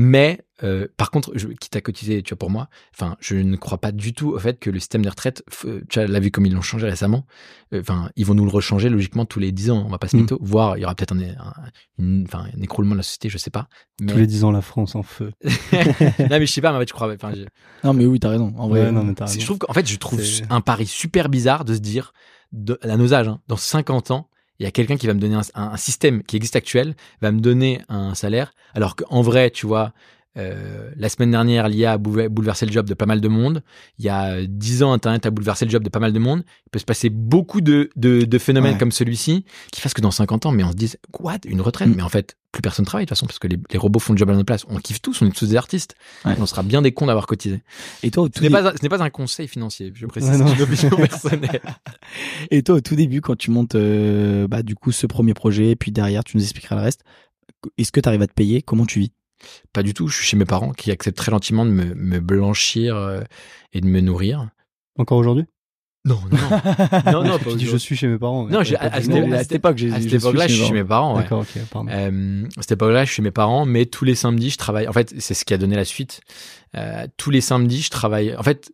Mais, euh, par contre, je, quitte à cotiser, tu vois, pour moi, enfin, je ne crois pas du tout au fait que le système des retraites, f- tu l'as vu comme ils l'ont changé récemment, euh, enfin, ils vont nous le rechanger logiquement tous les 10 ans. On va pas se Mm. mytho. Voire, il y aura peut-être un, un, un écroulement de la société, je sais pas. Mais... Tous les 10 ans, la France en feu. [laughs] non, mais je sais pas, mais en fait, je crois, enfin, je- Non, mais oui, t'as raison. En vrai, Ouais, non, mais t'as c'est- raison. je trouve qu'en fait, je trouve un pari super bizarre de se dire, de, à nos âges, hein, dans 50 ans, il y a quelqu'un qui va me donner un, système qui existe actuel, va me donner un salaire, alors qu'en vrai, tu vois, euh, la semaine dernière, l'IA a boulever- bouleversé le job de pas mal de monde. Il y a 10 ans, Internet a bouleversé le job de pas mal de monde. Il peut se passer beaucoup de, de, de phénomènes Ouais. comme celui-ci qui fassent que dans 50 ans, mais on se dise, what, une retraite? Mm. Mais en fait, plus personne travaille de toute façon, parce que les, les robots font le job à notre place. On kiffe tous, on est tous des artistes. Ouais. On sera bien des cons d'avoir cotisé. Et toi, au tout Ce n'est pas, un- ce n'est pas un conseil financier, je précise, non. c'est une opinion [laughs] personnelle. Et toi, au tout début, quand tu montes, euh, bah, du coup, ce premier projet, puis derrière, tu nous expliqueras le reste. Est-ce que tu arrives à te payer? Comment tu vis? Pas du tout, je suis chez mes parents qui acceptent très gentiment de me, me blanchir euh, et de me nourrir. Encore aujourd'hui? Non, non, non, [laughs] non, Tu dis je suis chez mes parents. Non, j'ai- à- cette- non. Mais à cette époque, j'ai À cette je suis époque-là, je suis chez mes parents. D'accord, ok, pardon. Euh, à cette époque-là, je suis chez mes parents, mais tous les samedis, je travaille. En fait, c'est ce qui a donné la suite. Euh, tous les samedis, je travaille. En fait,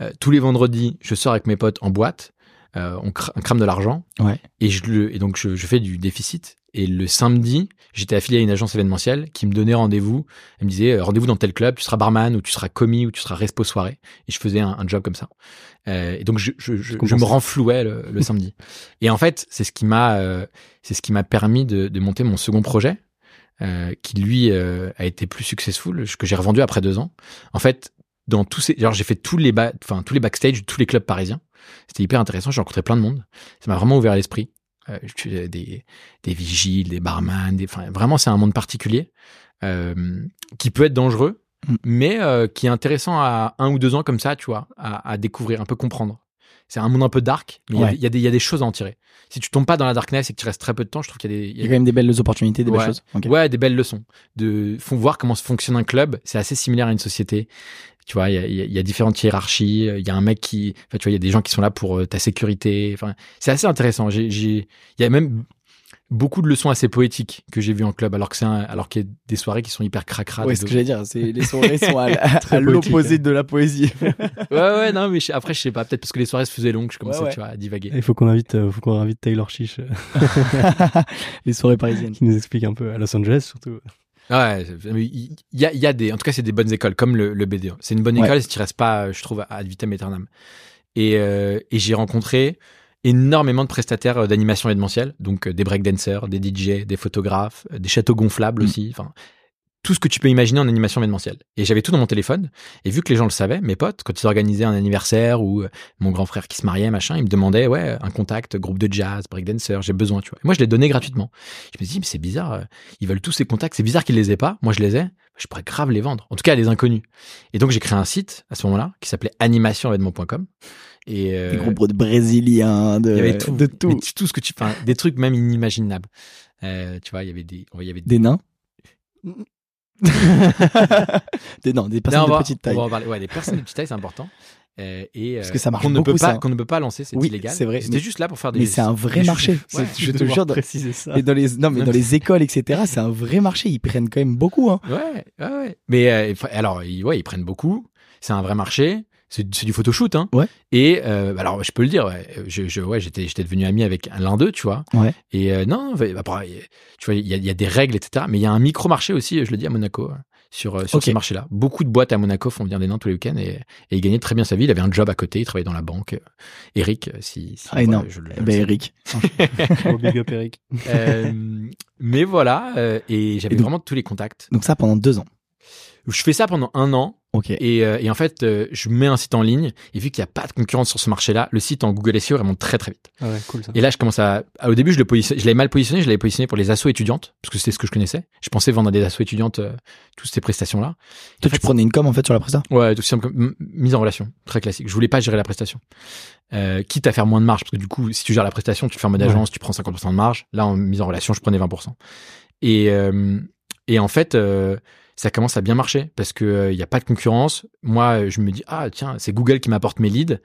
euh, tous les vendredis, je sors avec mes potes en boîte. Euh, on, cra- on crame de l'argent. Ouais. Et, je le, et donc, je fais du déficit. Et le samedi, j'étais affilié à une agence événementielle qui me donnait rendez-vous. Elle me disait euh, rendez-vous dans tel club, tu seras barman ou tu seras commis ou tu seras respo soirée. Et je faisais un, un job comme ça. Euh, et donc, je, je, je, je Comment me renflouais le, le [laughs] samedi. Et en fait, c'est ce qui m'a, euh, c'est ce qui m'a permis de, de monter mon second projet, euh, qui lui a été plus successful, que j'ai revendu après deux ans. En fait, dans tous ces, genre j'ai fait tous les ba- enfin tous les backstage, de tous les clubs parisiens. C'était hyper intéressant. J'ai rencontré plein de monde. Ça m'a vraiment ouvert l'esprit. Euh, suis des, des vigiles, des barman, des, enfin vraiment c'est un monde particulier euh, qui peut être dangereux. Mm. mais euh, qui est intéressant à un ou deux ans comme ça, tu vois, à, à découvrir, un peu comprendre. C'est un monde un peu dark, mais il y Ouais. y, a des- il y a des choses à en tirer. Si tu tombes pas dans la darkness et que tu restes très peu de temps, je trouve qu'il y a des, il y a y a quand même des belles opportunités, des belles choses. Ouais, des belles leçons. De font voir comment fonctionne un club. C'est assez similaire à une société. Tu vois, il y a, différentes hiérarchies. Il y a un mec qui, enfin, tu vois, il y a des gens qui sont là pour euh, ta sécurité. Enfin, c'est assez intéressant. Il y a même beaucoup de leçons assez poétiques que j'ai vues en club, alors que c'est alors qu'il y a des soirées qui sont hyper cracra. Ouais, ce que j'allais dire, c'est les soirées [laughs] sont à, à l'opposé poétique, de la poésie. [laughs] ouais, ouais, non, mais je- après, je sais pas, peut-être parce que les soirées se faisaient longues, je commençais, Ouais, ouais. tu vois, à divaguer. Il faut qu'on invite, euh, faut qu'on invite Taylor Chiche, euh, [laughs] les soirées parisiennes. qui nous explique un peu, à Los Angeles surtout. Ouais, il y a, il y a des, en tout cas, c'est des bonnes écoles, comme le, le BDE. C'est une bonne Ouais. école si tu restes pas, je trouve, ad vitam aeternam. Et, euh, et j'ai rencontré énormément de prestataires euh, d'animation événementielle, donc euh, des breakdancers, des DJ, des photographes, euh, des châteaux gonflables Mm. aussi, enfin tout ce que tu peux imaginer en animation événementielle. Et j'avais tout dans mon téléphone. Et vu que les gens le savaient, mes potes, quand ils organisaient un anniversaire ou mon grand frère qui se mariait, machin, ils me demandaient, ouais, un contact, groupe de jazz, breakdancer, j'ai besoin, tu vois. Et moi, je les donnais gratuitement. Je me dis, mais c'est bizarre, ils veulent tous ces contacts. C'est bizarre qu'ils les aient pas. Moi, je les ai. Je pourrais grave les vendre. En tout cas, à des inconnus. Et donc, j'ai créé un site à ce moment-là qui s'appelait animationévénement.com. Et euh, Des groupes de brésiliens, de, il y avait tout, de tout. ce que tu, enfin, des trucs même inimaginables. Euh, tu vois, il y avait des, il y avait Des nains. [laughs] des, non, des personnes Non, on va- de petite taille. on va en parler. Ouais, les personnes de petite taille, c'est important. Euh, et Parce euh, que ça marche qu'on ne peut beaucoup, pas, qu'on ne peut pas lancer, c'est Oui, illégal. c'est vrai. C'était juste là pour faire des. Mais c'est un vrai des- marché. Ouais. Je te jure, [laughs] préciser ça. et dans les, non, mais dans les [laughs] écoles, etc., c'est un vrai marché. Ils prennent quand même beaucoup. Hein. Ouais, ouais, ouais. Mais euh, alors, ils, ouais, ils prennent beaucoup. C'est un vrai marché. C'est du photoshoot, hein. Ouais. Et euh, alors, je peux le dire, ouais, je, je, ouais, j'étais, j'étais devenu ami avec l'un d'eux, tu vois. Ouais. Et euh, non, bah, après, tu vois, il y, a- il y a des règles, etc. Mais il y a un micro marché aussi, je le dis à Monaco, euh, sur euh, sur Ok. ce marché-là. Beaucoup de boîtes à Monaco font venir des nains tous les week-ends et, et il gagnait très bien sa vie. Il avait un job à côté, il travaillait dans la banque. Eric, si, si Ah, énorme. je, le- je Eh ben. Eric. Big up, Eric. Euh, mais voilà, euh, et j'avais vraiment tous les contacts. Donc ça pendant deux ans. Je fais ça pendant un an. Ok. Et, euh, et en fait, euh, je mets un site en ligne et vu qu'il n'y a pas de concurrence sur ce marché-là, le site en Google SEO remonte très très vite. Ah ouais, cool ça. Et là, je commence à. à- Au début, je le positionne- je l'avais mal positionné, je l'avais positionné pour les assos étudiantes parce que c'était ce que je connaissais. Je pensais vendre à des assos étudiantes euh, toutes ces prestations-là. Toi, tu prenais une com en fait sur la presta? Ouais, tout simple mise en relation, très classique. Je voulais pas gérer la prestation. Euh, quitte à faire moins de marge, parce que du coup, si tu gères la prestation, tu fais en mode Ouais. agence, tu prends 50% de marge. Là, en mise en relation, je prenais 20%. Et, euh, et en fait, euh, ça commence à bien marcher parce que il y a pas de concurrence. Moi, euh, je me dis ah tiens, c'est Google qui m'apporte mes leads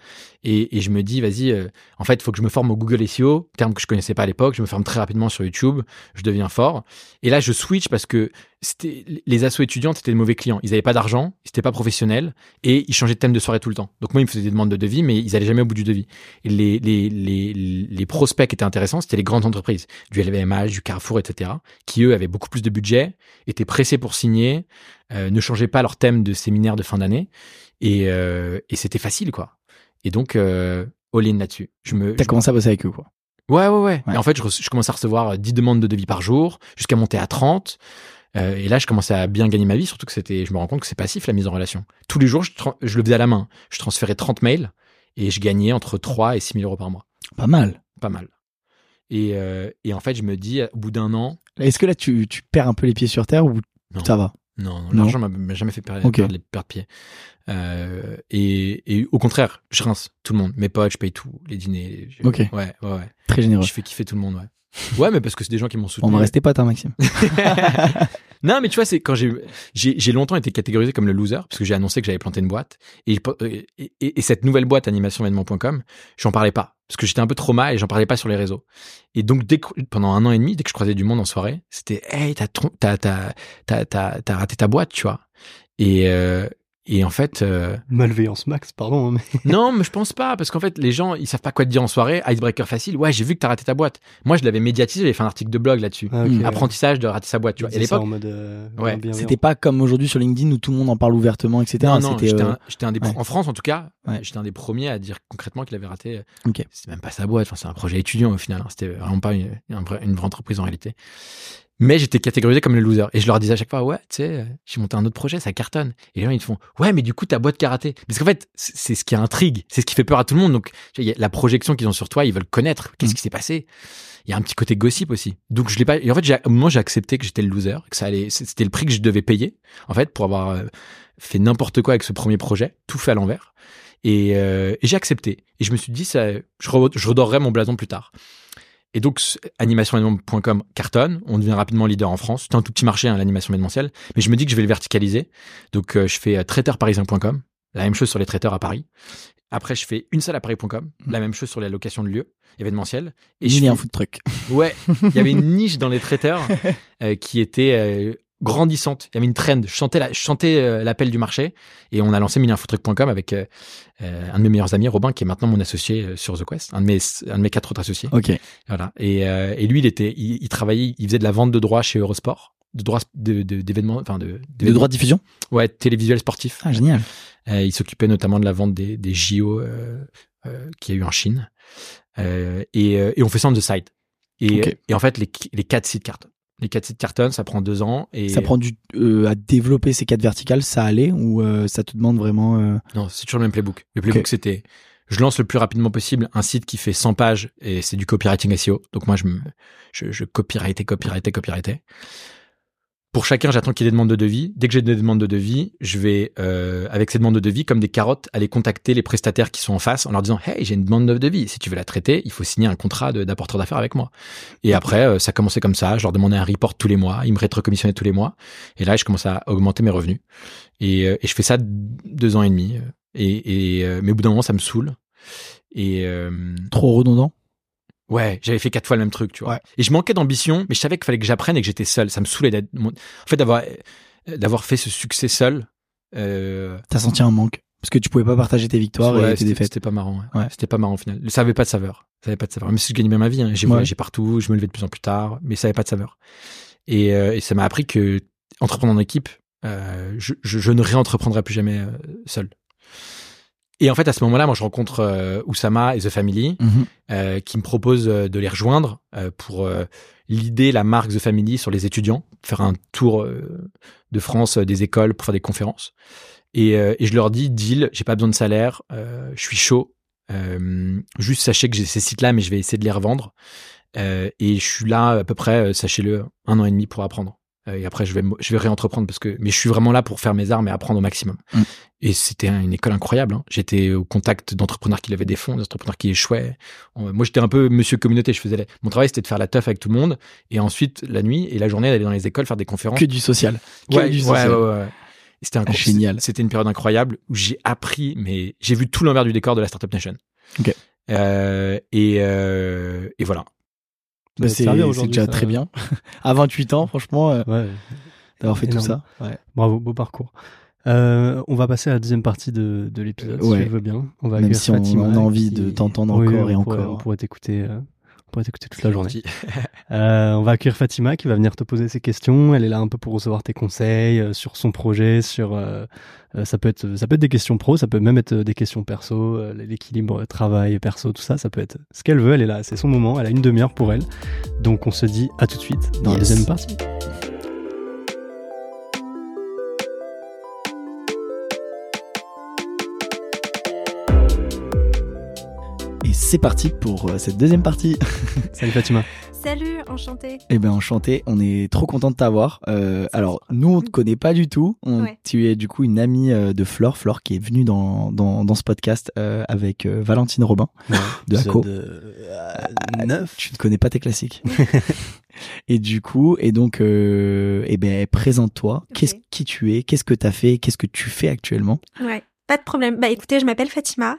et, et je me dis vas-y, euh, en fait, il faut que je me forme au Google SEO, terme que je connaissais pas à l'époque. Je me forme très rapidement sur YouTube, je deviens fort. Et là, je switch parce que c'était les assos étudiantes étaient des mauvais clients. Ils avaient pas d'argent, ils étaient pas professionnels et ils changeaient de thème de soirée tout le temps. Donc moi, ils me faisaient des demandes de devis, mais ils allaient jamais au bout du devis. Et les, les, les, les prospects qui étaient intéressants, c'était les grandes entreprises, du LVMH, du Carrefour, etc., qui eux avaient beaucoup plus de budget, étaient pressés pour signer, euh, ne changeaient pas leur thème de séminaire de fin d'année, et, euh, et c'était facile, quoi. Et donc, euh, all-in là-dessus. Je me, T'as commencé à bosser avec eux, quoi. Ouais, ouais, ouais. Ouais. Et en fait, je, je commence à recevoir euh, 10 demandes de devis par jour, jusqu'à monter à 30. Euh, et là, je commençais à bien gagner ma vie, surtout que c'était, je me rends compte que c'est passif la mise en relation. Tous les jours, je, le faisais à la main. Je transférais 30 mails et je gagnais entre 3 et 6 000 euros par mois. Pas mal. Pas mal. Et, euh, et en fait, je me dis, au bout d'un an, Est-ce que là, tu, tu perds un peu les pieds sur terre ou Non. ça va? Non, l'argent m'a- m'a jamais fait perdre, Ok. perdre perdre pied. Euh, et, et au contraire, je rince tout le monde. Mes potes, je paye tout, les dîners. je- Ok. Ouais, ouais, ouais. Très généreux. Je fais kiffer tout le monde, ouais. Ouais, mais parce que c'est des gens qui m'ont soutenu. On va rester potes, hein, Maxime. [laughs] non, mais tu vois, c'est quand j'ai longtemps été catégorisé comme le loser parce que j'ai annoncé que j'avais planté une boîte et, et, et- et cette nouvelle boîte animationvénement.com, j'en parlais pas parce que j'étais un peu trauma et j'en parlais pas sur les réseaux. Et donc pendant un an et demi, dès que je croisais du monde en soirée, c'était hey t'as raté ta boîte, tu vois. Euh, et en fait euh, Malveillance max, pardon. hein, Mais... non, mais je pense pas, parce qu'en fait, les gens, ils savent pas quoi te dire en soirée. Icebreaker facile. Ouais, j'ai vu que t'as raté ta boîte. Moi, je l'avais médiatisé, j'avais fait un article de blog là-dessus. Ah, ouais. Apprentissage de rater sa boîte, tu vois. Et à l'époque, euh, Ouais. C'était pas comme aujourd'hui sur LinkedIn où tout le monde en parle ouvertement, etc. non, non, j'étais euh, un, j'étais un des, ouais. en France en tout cas, Ouais. j'étais un des premiers à dire concrètement qu'il avait raté. euh, Ok. C'est même pas sa boîte, enfin, c'est un projet étudiant au final. hein. C'était vraiment pas une vraie entreprise en réalité. Mais j'étais catégorisé comme le loser. Et je leur disais à chaque fois, ouais, tu sais, j'ai monté un autre projet, ça cartonne. Et les gens, ils te font, ouais, mais du coup, ta boîte qui a raté. Parce qu'en fait, c'est ce qui intrigue, c'est ce qui fait peur à tout le monde. Donc, y a la projection qu'ils ont sur toi, ils veulent connaître. Qu'est-ce Mm. qui s'est passé? Il y a un petit côté gossip aussi. Donc, je l'ai pas, et en fait, j'ai- au moment, j'ai accepté que j'étais le loser, que ça allait, c'était le prix que je devais payer, en fait, pour avoir, euh, fait n'importe quoi avec ce premier projet, tout fait à l'envers. Et, euh, et j'ai accepté. Et je me suis dit, ça, je, re- je redorerai mon blason plus tard. Et donc, animationévénementiel.com cartonne. On devient rapidement leader en France. C'est un tout petit marché, hein, l'animation événementielle. Mais je me dis que je vais le verticaliser. Donc, euh, je fais euh, traiteurparisien.com. La même chose sur les traiteurs à Paris. Après, je fais une salle à Paris.com. La même chose sur la location de lieux événementiels. Et je fais- un food truck. Ouais, il y avait une niche dans les traiteurs [laughs] euh, qui était grandissante. Il y avait une trend. Je chantais la- je chantais euh, l'appel du marché et on a lancé milliinfotruc.com avec euh, euh, un de mes meilleurs amis, Robin, qui est maintenant mon associé sur The Quest, un de mes, un de mes quatre autres associés. Ok. Voilà. Et, euh, et lui, il était, il, il travaillait, il faisait de la vente de droits chez Eurosport, de droits de- de- d'événements, enfin de, De d'événements- droit de diffusion? Ouais, télévisuels sportifs. Ah, génial. Euh, il s'occupait notamment de la vente des, des JO qu'il y a eu en Chine. Euh, et, euh, et on fait ça on the side. Et, Ok. et en fait, les, les quatre sites cartonnent. Les quatre sites cartonnent, ça prend deux ans. Et Ça prend du euh, à développer ces quatre verticales, ça allait ou euh, ça te demande vraiment euh, Non, c'est toujours le même playbook. Le playbook, Ok. c'était je lance le plus rapidement possible un site qui fait 100 pages et c'est du copywriting SEO. Donc moi, je, me, je, je copyrightais, copyrightais, copyrightais. Pour chacun, j'attends qu'il y ait des demandes de devis. Dès que j'ai des demandes de devis, je vais, euh, avec ces demandes de devis, comme des carottes, aller contacter les prestataires qui sont en face en leur disant Hey, j'ai une demande de devis. Si tu veux la traiter, il faut signer un contrat d'apporteur d'affaires avec moi. Et après, euh, ça commençait comme ça. Je leur demandais un report tous les mois. Ils me rétrocommissionnaient tous les mois. Et là, je commence à augmenter mes revenus. Et, euh, et je fais ça deux ans et demi. Et, et euh, mais au bout d'un moment, ça me saule. Et euh, trop redondant ouais, j'avais fait quatre fois le même truc, tu vois. Ouais. Et je manquais d'ambition, mais je savais qu'il fallait que j'apprenne et que j'étais seul. Ça me saoulait d'être, en fait, d'avoir d'avoir fait ce succès seul. Euh, T'as senti un manque parce que tu pouvais pas partager tes victoires ouais, et tes défaites. C'était pas marrant. Ouais. C'était pas marrant au final. Ça avait pas de saveur. Ça avait pas de saveur. Même si je gagnais bien ma vie, hein. j'ai voyagé partout, je me levais de plus en plus tard, mais ça avait pas de saveur. Et, euh, et ça m'a appris que entreprendre en équipe, euh, je, je, je ne réentreprendrai plus jamais euh, seul. Et en fait, à ce moment-là, moi, je rencontre euh, Oussama et The Family, Mhm. euh, qui me proposent euh, de les rejoindre euh, pour euh, l'idée, la marque The Family sur les étudiants, faire un tour euh, de France des écoles pour faire des conférences. Et, euh, et je leur dis, deal, j'ai pas besoin de salaire, euh, je suis chaud. Euh, juste sachez que j'ai ces sites-là, mais je vais essayer de les revendre. Euh, et je suis là à peu près, sachez-le, un an et demi pour apprendre. Euh, et après, je vais, je vais réentreprendre parce que, mais je suis vraiment là pour faire mes armes et apprendre au maximum. Mm. Et c'était un- une école incroyable. hein. J'étais au contact d'entrepreneurs qui levaient des fonds, d'entrepreneurs qui échouaient. Moi, j'étais un peu monsieur communauté. Je faisais la- mon travail, c'était de faire la teuf avec tout le monde, et ensuite la nuit et la journée d'aller dans les écoles faire des conférences. Que du social. Que Ouais, du social. ouais, ouais, ouais. Et C'était un génial. C'était une période incroyable où j'ai appris, mais j'ai vu tout l'envers du décor de la Startup Nation. Euh, et, euh, et voilà. Bah, c'est déjà ça. très bien. [laughs] à 28 ans, franchement, euh, Ouais, d'avoir fait tout ça. Ouais. bravo, beau parcours. Euh, on va passer à la deuxième partie de, de l'épisode, si tu veux bien. On va Même si on- Fatima, on a envie qui- de t'entendre Oui, encore on et pourrait- encore. On pourrait t'écouter, on pourrait t'écouter toute la journée. [laughs] Euh, on va accueillir Fatima qui va venir te poser ses questions. Elle est là un peu pour recevoir tes conseils euh, sur son projet, sur euh, ça peut être ça peut être des questions pro, ça peut même être des questions perso, l'équilibre travail perso, tout ça, ça peut être ce qu'elle veut. Elle est là, c'est son moment. Elle a une demi-heure pour elle. Donc on se dit à tout de suite dans la deuxième partie. C'est parti pour euh, cette deuxième partie. [laughs] Salut Fatima. Salut, enchantée. Eh ben enchanté, on est trop content de t'avoir. Euh, alors nous on te connaît pas du tout. On- Ouais. Tu es du coup une amie euh, de Flore, Flore qui est venue dans, dans, dans ce podcast euh, avec euh, Valentine Robin. [laughs] De Acco. euh, 9. Tu ne connais pas tes classiques. [laughs] et du coup, et donc, euh, eh ben présente-toi. Qu'est-ce qui tu es? Qu'est-ce que tu as fait? Qu'est-ce que tu fais actuellement? Ouais, pas de problème. Bah écoutez, je m'appelle Fatima.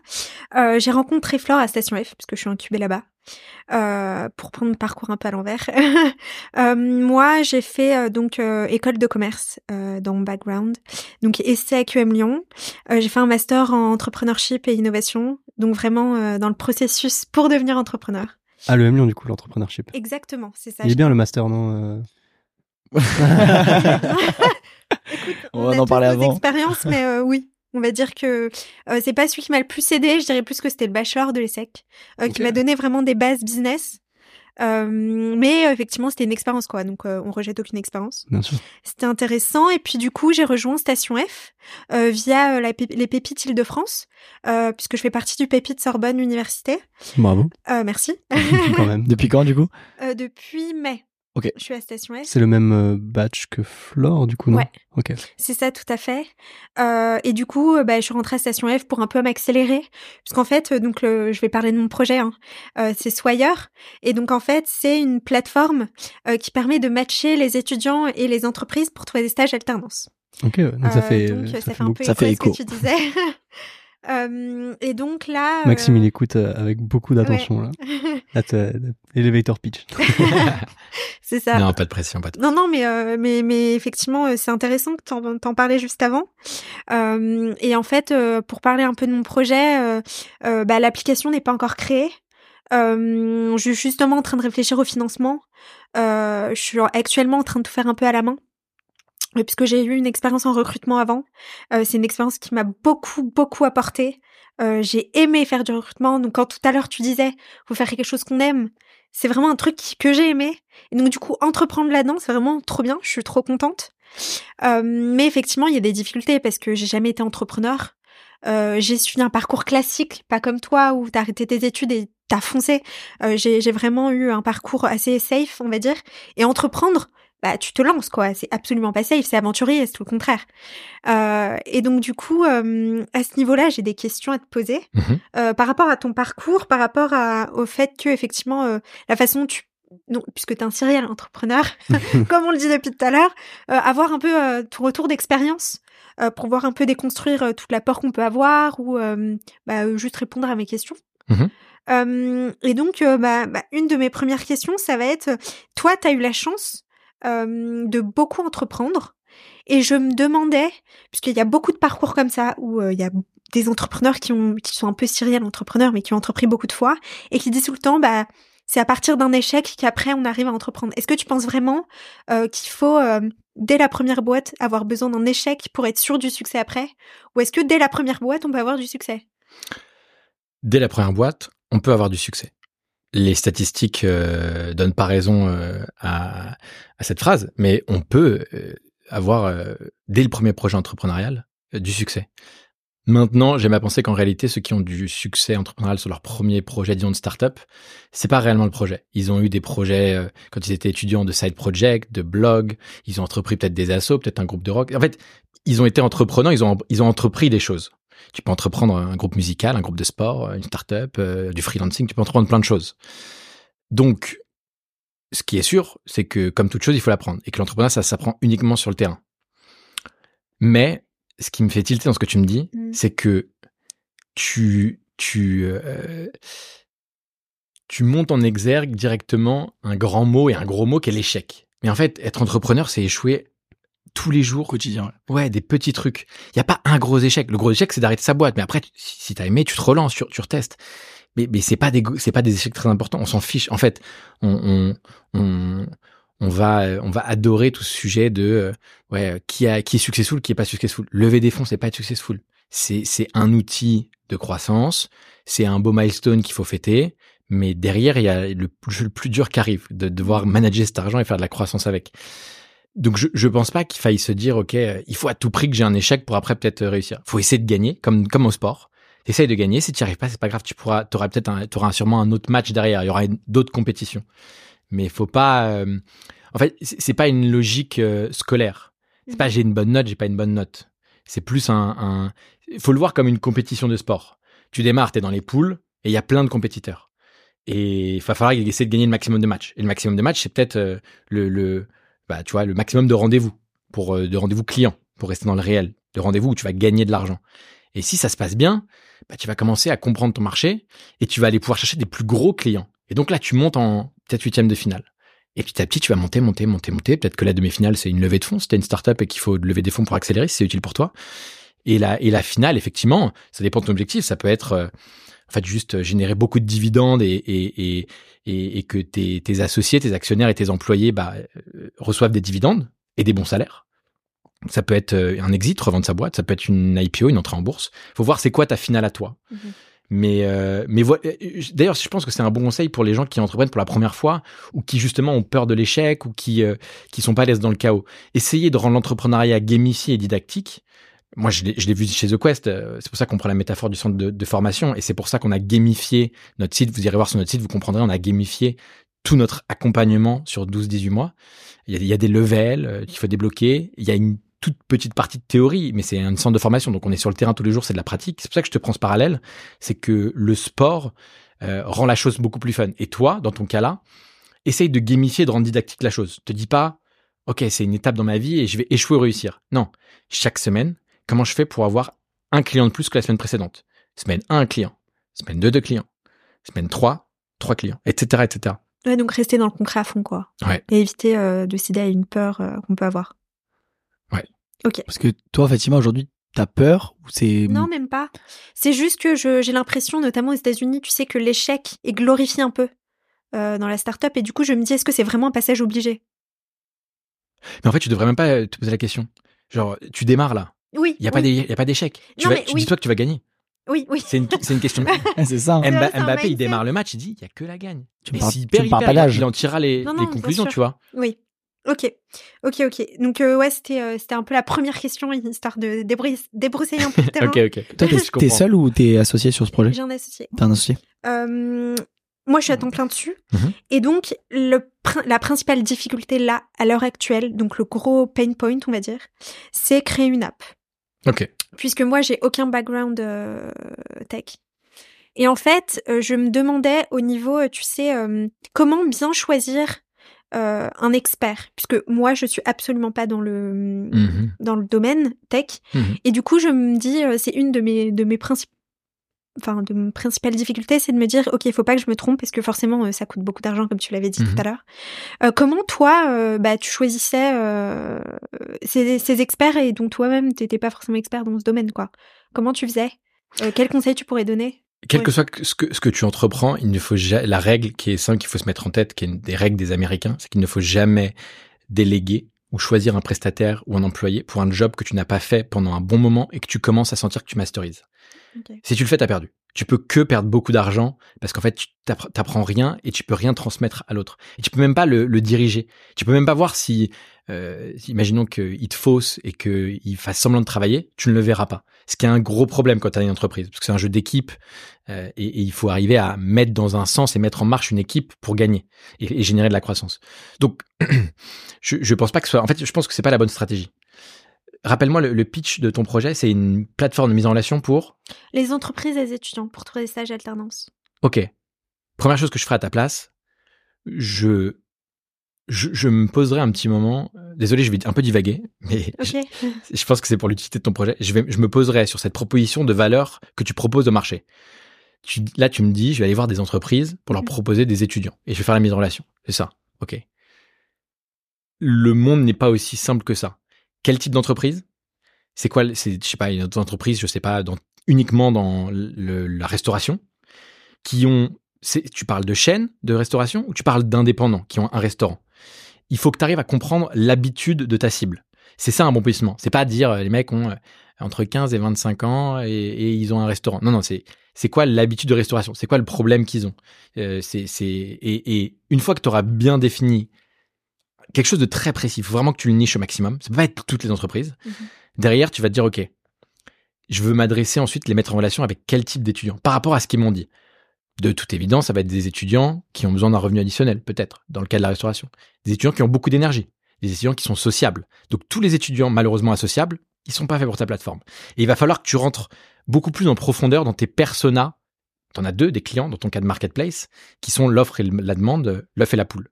Euh, j'ai rencontré Flore à Station F, puisque je suis incubée là-bas. Euh, pour prendre le parcours un peu à l'envers. [laughs] Euh, moi, j'ai fait euh, donc euh, école de commerce euh, dans mon background, donc ECAQM Lyon. Euh, j'ai fait un master en entrepreneurship et innovation, donc vraiment euh, dans le processus pour devenir entrepreneur. Ah le M Lyon du coup l'entrepreneurship. Exactement, c'est ça. Il est bien le master non [laughs] [laughs] Écoute, On va a en nos avant. expériences, mais euh, oui. On va dire que euh, c'est pas celui qui m'a le plus aidé. Je dirais plus que c'était le bachelor de l'ESSEC, euh, qui m'a donné vraiment des bases business. Euh, mais euh, effectivement, c'était une expérience, quoi. Donc, on rejette aucune expérience. Bien sûr. C'était intéressant. Et puis, du coup, j'ai rejoint Station F via la Pép- les Pépites Île-de-France, puisque je fais partie du Pépite Sorbonne Université. Bravo. Merci. quand même? Depuis quand du coup? Depuis mai. Ok. Je suis à Station F. C'est le même euh, batch que Flore, du coup, non? Ouais. Ok. C'est ça, tout à fait. Euh, et du coup, euh, bah, je suis rentrée à Station F pour un peu m'accélérer, puisqu'en fait, euh, donc le- je vais parler de mon projet. Hein. Euh, c'est Swire, et donc en fait, c'est une plateforme euh, qui permet de matcher les étudiants et les entreprises pour trouver des stages alternance. Ok, donc ça Euh, fait, donc, ça, ça fait un peu Ça écho fait ce que tu disais. [laughs] Euh, et donc là, Maxime, euh, il écoute euh, avec beaucoup d'attention, là. [laughs] Là, Elevator pitch. [laughs] c'est ça. Non, pas de pression, pas de Non, non, mais, euh, mais, mais effectivement, c'est intéressant que t'en, t'en parlais juste avant. Euh, et en fait, euh, pour parler un peu de mon projet, euh, euh, bah, l'application n'est pas encore créée. Euh, je suis justement en train de réfléchir au financement. Euh, je suis actuellement en train de tout faire un peu à la main. Euh, Puisque j'ai eu une expérience en recrutement avant, Euh, c'est une expérience qui m'a beaucoup beaucoup apporté. Euh, j'ai aimé faire du recrutement. Donc quand tout à l'heure tu disais, faut faire quelque chose qu'on aime, c'est vraiment un truc que j'ai aimé. Et donc du coup, entreprendre là-dedans, c'est vraiment trop bien. Je suis trop contente. Euh, mais effectivement, il y a des difficultés parce que j'ai jamais été entrepreneur. Euh, j'ai suivi un parcours classique, pas comme toi où t'as arrêté tes études et t'as foncé. Euh, j'ai vraiment eu un parcours assez safe, on va dire. Et entreprendre, bah tu te lances quoi. C'est absolument pas safe, c'est aventurier, c'est tout le contraire. Euh, et donc du coup, euh, à ce niveau-là, j'ai des questions à te poser Mhm. euh, par rapport à ton parcours, par rapport à, au fait que effectivement euh, la façon dont tu non, puisque tu es un serial entrepreneur, [laughs] [laughs] comme on le dit depuis tout à l'heure, euh, avoir un peu euh, ton retour d'expérience euh, pour voir un peu déconstruire toute la peur qu'on peut avoir ou euh, bah, juste répondre à mes questions. Mhm. Euh, et donc, euh, bah, bah, une de mes premières questions, ça va être, toi, tu as eu la chance de beaucoup entreprendre. Et je me demandais, puisqu'il y a beaucoup de parcours comme ça, où il y a des entrepreneurs qui, ont, qui sont un peu serial entrepreneurs, mais qui ont entrepris beaucoup de fois, et qui disent tout le temps, bah, c'est à partir d'un échec qu'après on arrive à entreprendre. Est-ce que tu penses vraiment qu'il faut, dès la première boîte, avoir besoin d'un échec pour être sûr du succès après? Ou est-ce que dès la première boîte, on peut avoir du succès? Dès la première boîte, on peut avoir du succès. Les statistiques euh, donnent pas raison euh, à, à cette phrase, mais on peut euh, avoir, euh, dès le premier projet entrepreneurial, euh, du succès. Maintenant, j'aime à penser qu'en réalité, ceux qui ont du succès entrepreneurial sur leur premier projet, disons, de start-up, c'est pas réellement le projet. Ils ont eu des projets, euh, quand ils étaient étudiants, de side project, de blog, ils ont entrepris peut-être des assos, peut-être un groupe de rock. En fait, ils ont été entrepreneurs, ils ont, ils ont entrepris des choses. Tu peux entreprendre un groupe musical, un groupe de sport, une start-up, euh, du freelancing, tu peux entreprendre plein de choses. Donc, ce qui est sûr, c'est que comme toute chose, il faut l'apprendre. Et que l'entrepreneuriat, ça s'apprend uniquement sur le terrain. Mais, ce qui me fait tilter dans ce que tu me dis, Mm. c'est que tu, tu, euh, tu montes en exergue directement un grand mot et un gros mot qui est l'échec. Mais en fait, être entrepreneur, c'est échouer tous les jours quotidien. ouais. Ouais, des petits trucs. Il y a pas un gros échec. Le gros échec, c'est d'arrêter sa boîte. Mais après, si t'as aimé, tu te relances, tu, tu retestes. Mais, mais c'est pas des, c'est pas des échecs très importants. On s'en fiche. En fait, on, on, on, on va, euh, on va adorer tout ce sujet de, euh, ouais, euh, qui a, qui est successful, qui est pas successful. Lever des fonds, c'est pas être successful. C'est, c'est un outil de croissance. C'est un beau milestone qu'il faut fêter. Mais derrière, il y a le, plus- le plus dur qui arrive, de devoir manager cet argent et faire de la croissance avec. Donc je, je pense pas qu'il faille se dire ok il faut à tout prix que j'ai un échec pour après peut-être réussir. Faut essayer de gagner comme comme au sport. Essaye de gagner. Si tu arrives pas c'est pas grave. Tu pourras t'auras peut-être t'auras sûrement un autre match derrière. Il y aura d'autres compétitions. Mais faut pas. euh, En fait c'est pas une logique euh, scolaire. C'est pas j'ai une bonne note j'ai pas une bonne note. C'est plus un, un. Faut le voir comme une compétition de sport. Tu démarres t'es dans les poules et il y a plein de compétiteurs. Et il va falloir essayer de gagner le maximum de matchs. Et le maximum de matchs c'est peut-être euh, le, le bah, tu vois, le maximum de rendez-vous pour euh, de rendez-vous clients pour rester dans le réel, de rendez-vous où tu vas gagner de l'argent. Et si ça se passe bien, bah, tu vas commencer à comprendre ton marché et tu vas aller pouvoir chercher des plus gros clients. Et donc là, tu montes en peut-être huitième de finale. Et petit à petit, tu vas monter, monter, monter, monter. Peut-être que la demi-finale, c'est une levée de fonds. Si t'es une startup et qu'il faut lever des fonds pour accélérer, si c'est utile pour toi. Et la, et la finale, effectivement, ça dépend de ton objectif. Ça peut être, euh, en fait, juste euh, générer beaucoup de dividendes et, et, et, et, que tes, tes associés, tes actionnaires et tes employés bah, euh, reçoivent des dividendes et des bons salaires. Ça peut être euh, un exit, revendre sa boîte. Ça peut être une IPO, une entrée en bourse. Faut voir c'est quoi ta finale à toi. Mhm. Mais euh, mais voilà. D'ailleurs, je pense que c'est un bon conseil pour les gens qui entreprennent pour la première fois ou qui justement ont peur de l'échec ou qui euh, qui sont pas à l'aise dans le chaos. Essayez de rendre l'entrepreneuriat gamifié et didactique. Moi, je l'ai vu chez The Quest. euh, C'est pour ça qu'on prend la métaphore du centre de, de formation et c'est pour ça qu'on a gamifié notre site. Vous irez voir sur notre site, vous comprendrez. On a gamifié tout notre accompagnement sur 12-18 mois. Il y, a, il y a des levels euh, qu'il faut débloquer. Il y a une toute petite partie de théorie, mais c'est un centre de formation, donc on est sur le terrain tous les jours, c'est de la pratique. C'est pour ça que je te prends ce parallèle, c'est que le sport euh, rend la chose beaucoup plus fun. Et toi, dans ton cas-là, essaye de gamifier, de rendre didactique la chose. Te dis pas, ok, c'est une étape dans ma vie et je vais échouer ou réussir. Non, chaque semaine, comment je fais pour avoir un client de plus que la semaine précédente? Semaine 1, un client. Semaine 2, deux clients. Semaine 3, trois clients, etc., etc. Ouais, donc rester dans le concret à fond, quoi. Ouais. Et éviter euh, de céder à une peur euh, qu'on peut avoir. Ouais. Ok. Parce que toi, Fatima, aujourd'hui, t'as peur ou c'est Non, même pas. C'est juste que je- j'ai l'impression, notamment aux États-Unis, tu sais que l'échec est glorifié un peu euh, dans la start-up. Et du coup, je me dis, est-ce que c'est vraiment un passage obligé? Mais en fait, tu devrais même pas te poser la question. Genre, tu démarres là. Oui. Il y a pas oui. a d'échec. Tu, vas- tu oui. dis-toi que tu vas gagner. Oui, oui. C'est une, c'est une question. [laughs] [laughs] c'est ça. hein. Mba- Mbappé, il démarre le match, il dit, il y a que la gagne. Tu me Mais c'est tu hyper, hyper, pas il- d'âge. Il en tirera les, Non, les non, conclusions, tu vois. Oui. Ok, ok, ok. Donc euh, ouais, c'était euh, c'était un peu la première question, histoire de débrou- débroussailler un peu le [laughs] terrain. Ok, ok. Toi, t'es, seul ou t'es associé sur ce projet? J'ai un associé. T'es un associé? Euh, moi, je suis à temps plein dessus. Mhm. Et donc, le, la principale difficulté là, à l'heure actuelle, donc le gros pain point, on va dire, c'est créer une app. Ok. Puisque moi, j'ai aucun background euh, tech. Et en fait, euh, je me demandais au niveau, euh, tu sais, comment bien choisir euh, un expert. Puisque moi, je suis absolument pas dans le, Mhm. dans le domaine tech. Mhm. Et du coup, je me dis, c'est une de mes, de mes principes. Enfin, de mes principales difficultés, c'est de me dire, ok, il faut pas que je me trompe parce que forcément, euh, ça coûte beaucoup d'argent, comme tu l'avais dit Mhm. tout à l'heure. Euh, comment toi, euh, bah, tu choisissais euh, ces, ces experts et dont toi-même, t'étais pas forcément expert dans ce domaine, quoi? Comment tu faisais? Quels conseils tu pourrais donner? Quel que soit ce que, ce que tu entreprends, il ne faut ja- la règle qui est simple qu'il faut se mettre en tête, qui est une des règles des Américains, c'est qu'il ne faut jamais déléguer ou choisir un prestataire ou un employé pour un job que tu n'as pas fait pendant un bon moment et que tu commences à sentir que tu masterises. Si tu le fais, t'as perdu. Tu peux que perdre beaucoup d'argent parce qu'en fait, tu t'appre- t'apprends rien et tu peux rien transmettre à l'autre. Et tu peux même pas le, diriger. Tu peux même pas voir si, euh, imaginons qu'il te fausse et qu'il fasse semblant de travailler, tu ne le verras pas. Ce qui est un gros problème quand tu as une entreprise, parce que c'est un jeu d'équipe euh, et, il faut arriver à mettre dans un sens et mettre en marche une équipe pour gagner et, et générer de la croissance. Donc, [clears throat] je, je pense pas que ce soit. En fait, je pense que c'est pas la bonne stratégie. Rappelle-moi le, le pitch de ton projet, c'est une plateforme de mise en relation pour. Les entreprises et les étudiants pour trouver des stages alternance. Ok. Première chose que je ferai à ta place, je je, je me poserai un petit moment. Désolé, je vais un peu divaguer, mais je, je pense que c'est pour l'utilité de ton projet. Je vais, je me poserai sur cette proposition de valeur que tu proposes au marché. Tu, là, tu me dis, je vais aller voir des entreprises pour leur Mhm. proposer des étudiants et je vais faire la mise en relation. C'est ça. Ok. Le monde n'est pas aussi simple que ça. Quel type d'entreprise? C'est quoi C'est, je sais pas, une entreprise, je sais pas, uniquement dans la restauration, qui ont. Tu parles de chaînes de restauration ou tu parles d'indépendants qui ont un restaurant? Il faut que tu arrives à comprendre l'habitude de ta cible. C'est ça un bon positionnement. C'est pas dire euh, les mecs ont euh, entre 15 et 25 ans et, ils ont un restaurant. Non, non, c'est quoi l'habitude de restauration? C'est quoi le problème qu'ils ont? Euh, C'est et une fois que tu auras bien défini quelque chose de très précis, il faut vraiment que tu le niches au maximum. Ça peut pas être toutes les entreprises. Mhm. Derrière, tu vas te dire ok, je veux m'adresser ensuite les mettre en relation avec quel type d'étudiants? Par rapport à ce qu'ils m'ont dit. De toute évidence, ça va être des étudiants qui ont besoin d'un revenu additionnel, peut-être, dans le cas de la restauration. Des étudiants qui ont beaucoup d'énergie. Des étudiants qui sont sociables. Donc tous les étudiants malheureusement associables, ils sont pas faits pour ta plateforme. Et il va falloir que tu rentres beaucoup plus en profondeur dans tes personas. Tu en as deux, des clients, dans ton cas de marketplace, qui sont l'offre et la demande, l'œuf et la poule.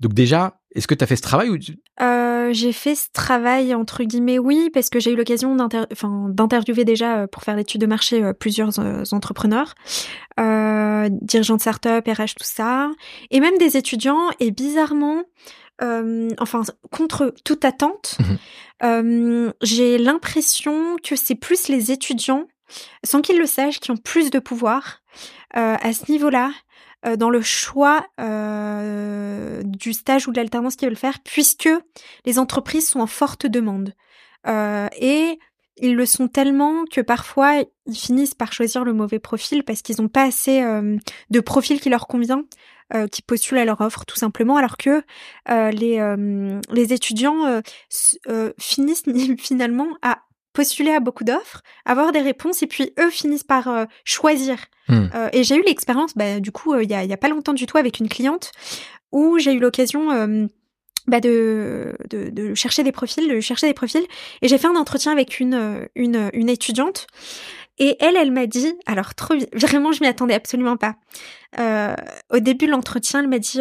Donc déjà, est-ce que tu as fait ce travail ou tu- Euh, j'ai fait ce travail entre guillemets, oui, parce que j'ai eu l'occasion d'interviewer déjà euh, pour faire l'étude de marché euh, plusieurs entrepreneurs, dirigeants de start-up, RH, tout ça, et même des étudiants. Et bizarrement, enfin contre toute attente, euh, j'ai l'impression que c'est plus les étudiants, sans qu'ils le sachent, qui ont plus de pouvoir à ce niveau-là euh, dans le choix euh, du stage ou de l'alternance qu'ils veulent faire, puisque les entreprises sont en forte demande. Euh, et ils le sont tellement que parfois ils finissent par choisir le mauvais profil parce qu'ils n'ont pas assez euh, de profil qui leur convient, euh, qui postulent à leur offre tout simplement, alors que euh, les, euh, les étudiants finissent [laughs] finalement à postuler à beaucoup d'offres, avoir des réponses, et puis eux finissent par choisir. Hmm. Euh, et j'ai eu l'expérience, bah, du coup, euh, il y, a, y a pas longtemps du tout avec une cliente où j'ai eu l'occasion euh, bah, de, de, chercher des profils, de chercher des profils, et j'ai fait un entretien avec une, une, étudiante. Et elle, elle m'a dit, alors trop, vraiment, je m'y attendais absolument pas. Au début de l'entretien, elle m'a dit,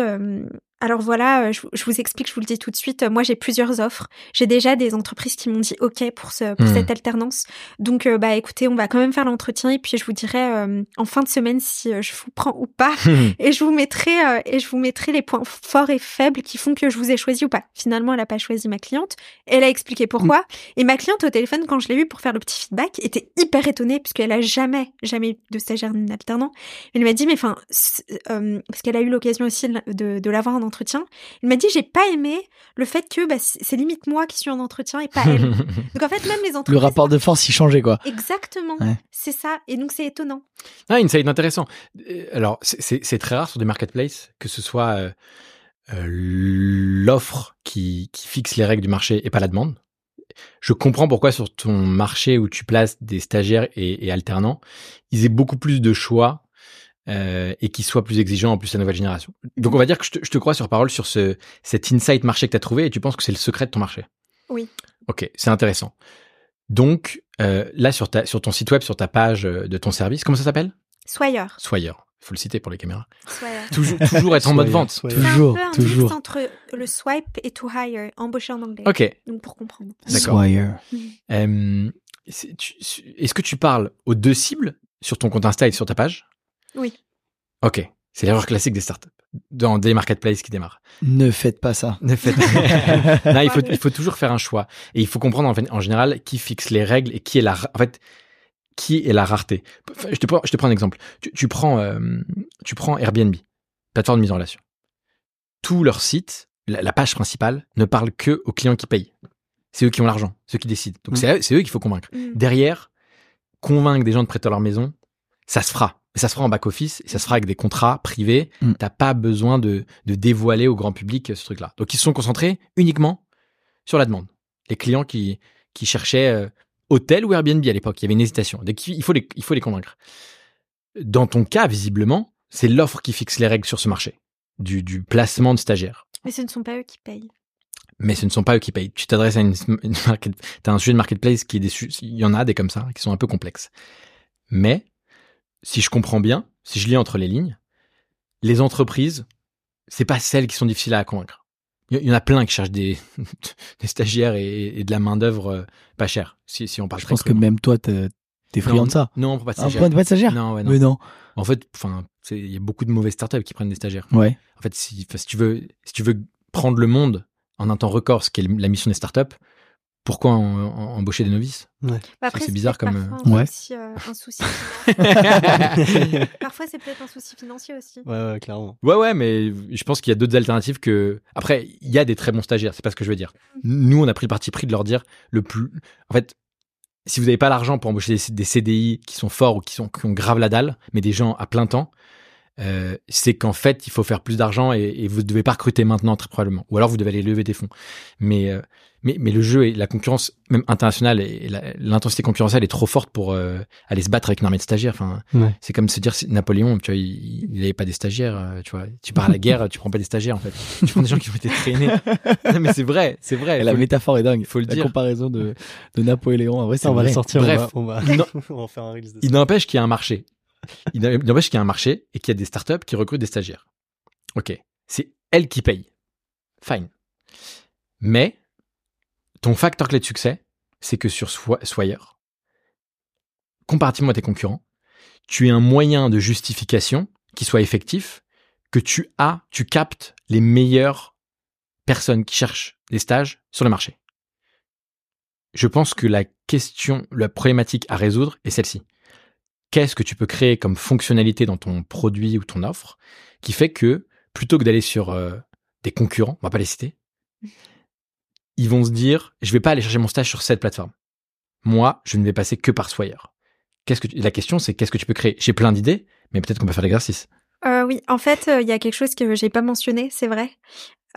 alors voilà, euh, je, je vous explique, je vous le dis tout de suite. euh, Moi, j'ai plusieurs offres. J'ai déjà des entreprises qui m'ont dit OK pour ce pour Hmm. cette alternance. Donc, euh, bah écoutez, on va quand même faire l'entretien et puis je vous dirai euh, en fin de semaine si je vous prends ou pas. [laughs] Et je vous mettrai euh, et je vous mettrai les points forts et faibles qui font que je vous ai choisi ou pas. Finalement, elle a pas choisi ma cliente. Elle a expliqué pourquoi. Et ma cliente au téléphone, quand je l'ai eu pour faire le petit feedback, était hyper étonnée puisqu'elle a jamais jamais eu de stagiaire ni d'alternant. Elle m'a dit mais enfin parce qu'elle a eu l'occasion aussi de, de l'avoir en entretien. Elle m'a dit j'ai pas aimé le fait que bah, c'est limite moi qui suis en entretien et pas elle. [laughs] donc en fait même les entreprises Le rapport de force, il changeait, quoi. Exactement, Ouais. c'est ça. Et donc c'est étonnant. Ah, insight intéressant. Euh, Alors, c'est- très rare sur des marketplaces que ce soit euh, euh, l'offre qui, qui fixe les règles du marché et pas la demande. Je comprends pourquoi sur ton marché où tu places des stagiaires et, et alternants, ils aient beaucoup plus de choix euh, et qu'ils soient plus exigeants en plus la nouvelle génération. Donc on va dire que je te, je te crois sur parole sur ce, cet insight marché que tu as trouvé et tu penses que c'est le secret de ton marché. Oui. Ok, c'est intéressant. Donc euh, là sur, ta, sur ton site web, sur ta page euh, de ton service, comment ça s'appelle? Soyer. Soyer. Il faut le citer pour les caméras. Soyer. Toujours, toujours être en mode Soyer, vente. soyer. Toujours, un peu un toujours. mix entre le swipe et to hire, embaucher en anglais. Ok. Donc pour comprendre. D'accord. Swire. Euh, Est-ce que tu parles aux deux cibles sur ton compte Insta et sur ta page? Oui. Ok. C'est l'erreur classique des startups. Dans des marketplaces qui démarrent. Ne faites pas ça. Ne faites- [laughs] non, il faut, il faut toujours faire un choix. Et il faut comprendre en, fait- en général qui fixe les règles et qui est la, en fait, qui est la rareté. Enfin, Je te prends, je te prends un exemple. Tu, tu prends, euh, tu prends Airbnb, plateforme de mise en relation. Tout leur site, la, la page principale, ne parle que aux clients qui payent. C'est eux qui ont l'argent, ceux qui décident. Donc Mm. c'est eux- c'est eux qu'il faut convaincre. Mm. Derrière, convaincre des gens de prêter leur maison, ça se fera. Mais ça se fera en back-office et ça se fera avec des contrats privés. Mm. T'as pas besoin de, de dévoiler au grand public ce truc-là. Donc ils se sont concentrés uniquement sur la demande. Les clients qui, qui cherchaient euh, hôtel ou Airbnb à l'époque, il y avait une hésitation. Donc il faut les, il faut les convaincre. Dans ton cas, visiblement, c'est l'offre qui fixe les règles sur ce marché, du, du placement de stagiaires. Mais ce ne sont pas eux qui payent. Mais ce ne sont pas eux qui payent. Tu t'adresses à une, une market, un sujet de marketplace qui est des, il y en a des comme ça, qui sont un peu complexes. Mais, si je comprends bien, si je lis entre les lignes, les entreprises, c'est pas celles qui sont difficiles à convaincre. Il y- en a plein qui cherchent des, [laughs] des stagiaires et, et de la main d'œuvre euh, pas chère. Si, si on parle Je pense que même toi, t'es t'es friand de ça. Non, on prend pas de Un stagiaires. pas de stagiaire Non, ouais, non. Mais non. En fait, il y a beaucoup de mauvaises startups qui prennent des stagiaires. Ouais. En fait, si, si tu veux, si tu veux prendre le monde en un temps record, ce qui est la mission des startups, pourquoi en- en- embaucher des novices? Bah, après, c'est bizarre comme, parfois euh, un Ouais. souci, euh, un souci [laughs] financier. [laughs] Parfois, c'est peut-être un souci financier aussi. Ouais, ouais, clairement. Ouais, ouais, mais je pense qu'il y a d'autres alternatives que. Après, il y a des très bons stagiaires, c'est pas ce que je veux dire. Nous, on a pris le parti pris de leur dire le plus. En fait, si vous n'avez pas l'argent pour embaucher des, des CDI qui sont forts ou qui, sont, qui ont grave la dalle, mais des gens à plein temps, euh, c'est qu'en fait, il faut faire plus d'argent et, et vous ne devez pas recruter maintenant, très probablement. Ou alors, vous devez aller lever des fonds. Mais, euh, mais, mais le jeu et la concurrence, même internationale, et l'intensité concurrentielle est trop forte pour euh, aller se battre avec une armée de stagiaires. Enfin, Ouais. c'est comme se dire Napoléon, tu vois, il n'avait pas des stagiaires, euh, tu vois. Tu pars à la [laughs] guerre, tu prends pas des stagiaires en fait. Tu prends des gens qui ont été traînés. [laughs] Non, mais c'est vrai, c'est vrai. Et la le- métaphore est dingue. faut le la dire. comparaison de, de Napoléon, en vrai, c'est Ça, on va vrai. le sortir, Bref. on va, [laughs] on va. Il n'empêche qu'il y a un marché. Il n'empêche qu'il y a un marché et qu'il y a des startups qui recrutent des stagiaires. Ok, c'est elles qui payent. Fine. Mais ton facteur clé de succès, c'est que sur Swire, comparativement à tes concurrents, tu es un moyen de justification qui soit effectif, que tu as, tu captes les meilleures personnes qui cherchent des stages sur le marché. Je pense que la question, la problématique à résoudre est celle-ci. Qu'est-ce que tu peux créer comme fonctionnalité dans ton produit ou ton offre qui fait que plutôt que d'aller sur euh, des concurrents, on va pas les citer, ils vont se dire je vais pas aller chercher mon stage sur cette plateforme. Moi, je ne vais passer que par Swire. Qu'est-ce que tu- la question c'est qu'est-ce que tu peux créer? J'ai plein d'idées, mais peut-être qu'on peut faire l'exercice. Euh, oui, en fait, euh, il y a quelque chose que j'ai pas mentionné, c'est vrai.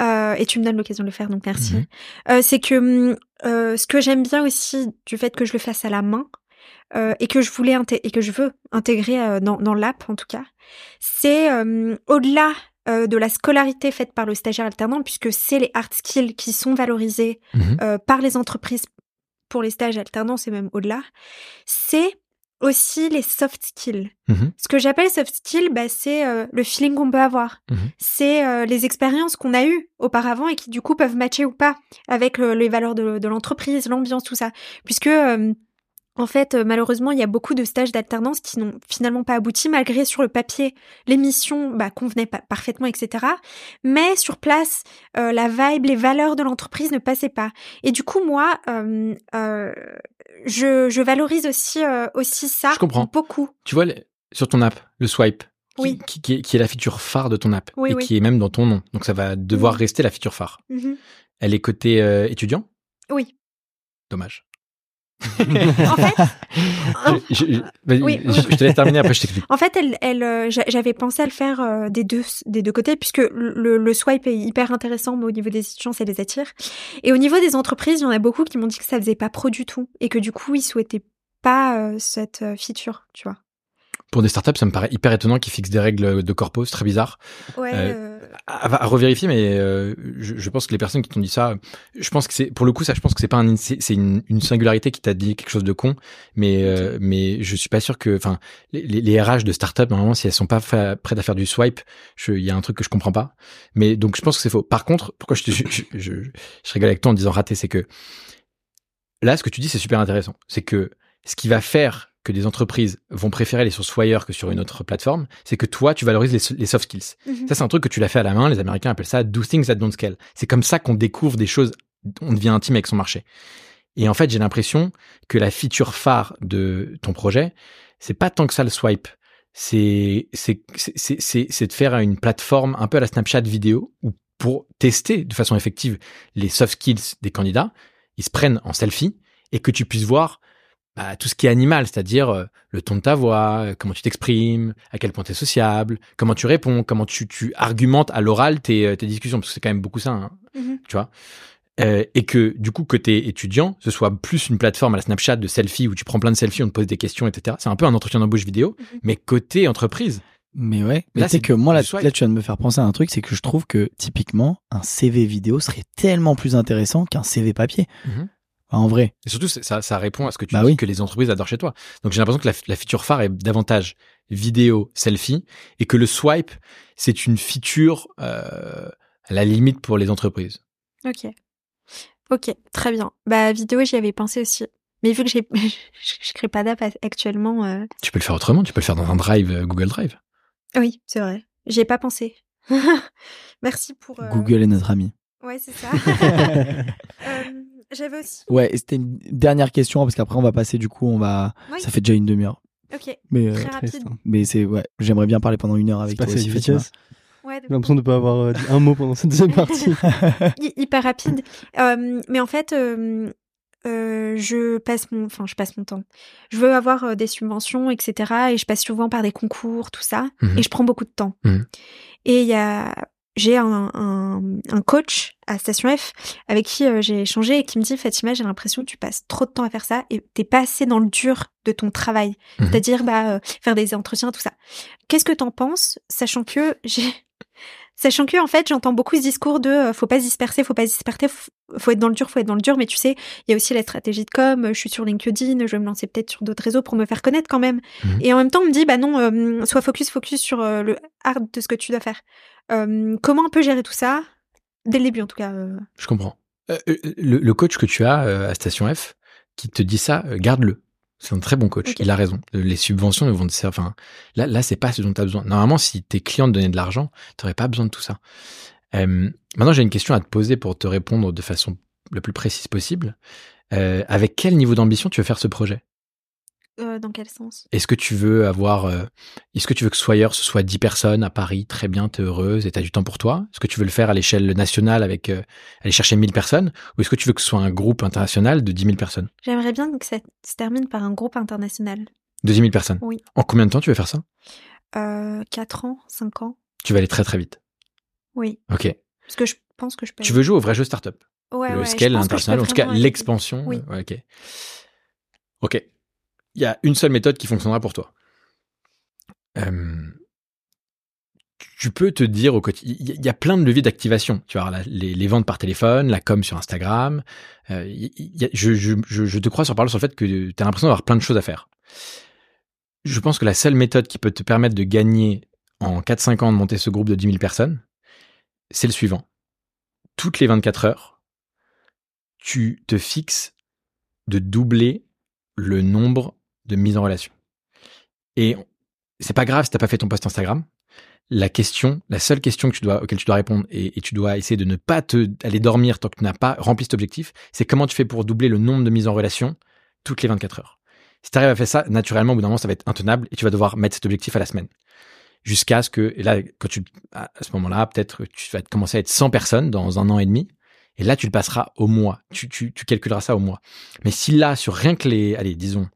Euh, et tu me donnes l'occasion de le faire, donc merci. Mhm. Euh, c'est que hum, ce que j'aime bien aussi du fait que je le fasse à la main euh, et que je voulais et que je veux intégrer euh, dans, dans l'app en tout cas, c'est euh, au-delà de la scolarité faite par le stagiaire alternant, puisque c'est les hard skills qui sont valorisés euh, par les entreprises pour les stages alternants, c'est même au-delà. C'est aussi les soft skills. Mhm. Ce que j'appelle soft skills, bah, c'est euh, le feeling qu'on peut avoir. Mhm. C'est euh, les expériences qu'on a eues auparavant et qui du coup peuvent matcher ou pas avec euh, les valeurs de, de l'entreprise, l'ambiance, tout ça. Puisque en fait, euh, malheureusement, il y a beaucoup de stages d'alternance qui n'ont finalement pas abouti, malgré sur le papier, les missions bah, convenaient pa- parfaitement, etc. Mais sur place, euh, la vibe, les valeurs de l'entreprise ne passaient pas. Et du coup, moi, euh, euh, je, je valorise aussi, aussi ça Je comprends. beaucoup. Tu vois, sur ton app, le swipe, qui, Oui. qui, qui est, qui est la feature phare de ton app Oui, et oui. qui est même dans ton nom. Donc ça va devoir Mhm. rester la feature phare. Mhm. Elle est côté étudiant? Oui. Dommage. En fait, Je, je- vas-y, Oui, je- oui. je te laisse terminer, après je t'explique. En fait, elle, elle, euh, j'a- j'avais pensé à le faire euh, des deux, des deux côtés, puisque le, le swipe est hyper intéressant, mais au niveau des étudiants, ça les attire. Et au niveau des entreprises, il y en a beaucoup qui m'ont dit que ça faisait pas pro du tout, et que du coup, ils souhaitaient pas euh, cette feature, tu vois. Pour des startups, ça me paraît hyper étonnant qu'ils fixent des règles de corpo, c'est très bizarre. Ouais. Euh, À, à revérifier, mais euh, je, je pense que les personnes qui t'ont dit ça, je pense que c'est pour le coup ça, je pense que c'est pas un, c'est une, une singularité qui t'a dit quelque chose de con, mais euh, mais je suis pas sûr que, enfin, les, les- RH de startup normalement si elles sont pas prêtes à faire du swipe, il y a un truc que je comprends pas. Mais donc je pense que c'est faux. Par contre, pourquoi je, te, je, [laughs] je, je, je rigole avec toi en disant raté, c'est que là ce que tu dis c'est super intéressant, c'est que ce qui va faire que des entreprises vont préférer aller sur Swire que sur une autre plateforme, c'est que toi, tu valorises les, les soft skills. Mhm. Ça, c'est un truc que tu l'as fait à la main. Les Américains appellent ça do things that don't scale. C'est comme ça qu'on découvre des choses, on devient intime avec son marché. Et en fait, j'ai l'impression que la feature phare de ton projet, c'est pas tant que ça le swipe. C'est- c'est de faire une plateforme un peu à la Snapchat vidéo où pour tester de façon effective les soft skills des candidats, ils se prennent en selfie et que tu puisses voir bah, tout ce qui est animal, c'est-à-dire euh, le ton de ta voix, euh, comment tu t'exprimes, à quel point tu es sociable, comment tu réponds, comment tu, tu argumentes à l'oral tes, euh, tes discussions, parce que c'est quand même beaucoup ça, hein, Mhm. tu vois. Euh, et que du coup, côté étudiant, ce soit plus une plateforme à la Snapchat de selfie où tu prends plein de selfies, on te pose des questions, etc. C'est un peu un entretien d'embauche vidéo, Mhm. mais côté entreprise. Mais ouais, mais Là, tu sais c'est que moi, là, là, tu viens de me faire penser à un truc, c'est que je trouve que typiquement, un CV vidéo serait tellement plus intéressant qu'un CV papier. Mhm. Enfin, en vrai. Et surtout, ça, ça répond à ce que tu Bah dis oui. que les entreprises adorent chez toi. Donc j'ai l'impression que la, la feature phare est davantage vidéo, selfie, et que le swipe, c'est une feature euh, à la limite pour les entreprises. Ok. Ok, très bien. Bah, vidéo, j'y avais pensé aussi. Mais vu que j'ai, je, [laughs] je crée pas d'app actuellement, euh, Tu peux le faire autrement, tu peux le faire dans un drive, euh, Google Drive. oui, c'est vrai. J'y ai pas pensé. [laughs] Merci pour. euh, Google est notre ami. Ouais, c'est ça. [laughs] J'avais aussi. Ouais, et c'était une dernière question parce qu'après on va passer du coup, on va. Oui. Ça fait déjà une demi-heure. Ok. Mais, euh, Très Triste, rapide. mais c'est ouais, j'aimerais bien parler pendant une heure avec toi aussi. vitesse. Ouais, J'ai l'impression de pas avoir euh, dit un mot pendant cette deuxième partie. [laughs] hy- hyper rapide. Euh, mais en fait, euh, euh, je passe mon, enfin, je passe mon temps. Je veux avoir euh, des subventions, etc. Et je passe souvent par des concours, tout ça. Mhm. Et je prends beaucoup de temps. Mhm. Et il y a, j'ai un, un, un coach à Station F avec qui euh, j'ai échangé et qui me dit Fatima, j'ai l'impression que tu passes trop de temps à faire ça et t'es pas assez dans le dur de ton travail. Mhm. C'est-à-dire, bah, euh, faire des entretiens, tout ça. Qu'est-ce que t'en penses, sachant que j'ai, Sachant que en fait, j'entends beaucoup ce discours de euh, faut pas se disperser, faut pas se disperser, faut, être dans le dur, faut être dans le dur. Mais tu sais, il y a aussi la stratégie de com. Je suis sur LinkedIn, je vais me lancer peut-être sur d'autres réseaux pour me faire connaître quand même. Mhm. Et en même temps, on me dit bah non, euh, sois focus, focus sur euh, le hard de ce que tu dois faire. Euh, comment on peut gérer tout ça? Dès le début en tout cas euh. Je comprends. Euh, euh, le, le coach que tu as euh, à Station F, qui te dit ça, euh, garde-le. C'est un très bon coach. Il a raison. Les subventions ne vont te servir. Enfin, là, là, c'est pas ce dont tu as besoin. Normalement, si tes clients te donnaient de l'argent, tu n'aurais pas besoin de tout ça. Euh, maintenant, j'ai une question à te poser pour te répondre de façon la plus précise possible. Euh, avec quel niveau d'ambition tu veux faire ce projet? Euh, Dans quel sens? Est-ce que tu veux avoir, euh, est-ce que tu veux que Swire ce soit 10 personnes à Paris, très bien, t'es heureuse et t'as du temps pour toi? Est-ce que tu veux le faire à l'échelle nationale avec euh, aller chercher 1000 personnes? Ou est-ce que tu veux que ce soit un groupe international de 10 000 personnes? J'aimerais bien que ça se termine par un groupe international. De 10 000 personnes? Oui. En combien de temps tu veux faire ça? Euh, 4 ans, 5 ans. Tu vas aller très très vite. Oui. Ok. Parce que je pense que je peux. Tu veux jouer au vrai jeu startup? Ouais, Le ouais, scale, l'international, en tout cas l'expansion. Oui. ouais, ok. Ok. Il y a une seule méthode qui fonctionnera pour toi. Tu peux te dire au quotidien, il y a- plein de leviers d'activation. Tu vois, les, les ventes par téléphone, la com sur Instagram. Euh, je te crois sur parole sur le fait que tu as l'impression d'avoir plein de choses à faire. Je pense que la seule méthode qui peut te permettre de gagner en 4-5 ans de monter ce groupe de 10 000 personnes, c'est le suivant. Toutes les 24 heures, tu te fixes de doubler le nombre de mises en relation. Et c'est pas grave si t'as pas fait ton post Instagram. La question, la seule question que tu dois, auquel tu dois répondre et, tu dois essayer de ne pas te, aller dormir tant que tu n'as pas rempli cet objectif, c'est comment tu fais pour doubler le nombre de mises en relation toutes les 24 heures. Si tu arrives à faire ça, naturellement, au bout d'un moment, ça va être intenable et tu vas devoir mettre cet objectif à la semaine. Jusqu'à ce que, là, quand tu, à ce moment-là, peut-être tu vas commencer à être 100 personnes dans un an et demi. Et là, tu le passeras au mois. Tu, tu, tu calculeras ça au mois. Mais si là, sur rien que les, allez, disons,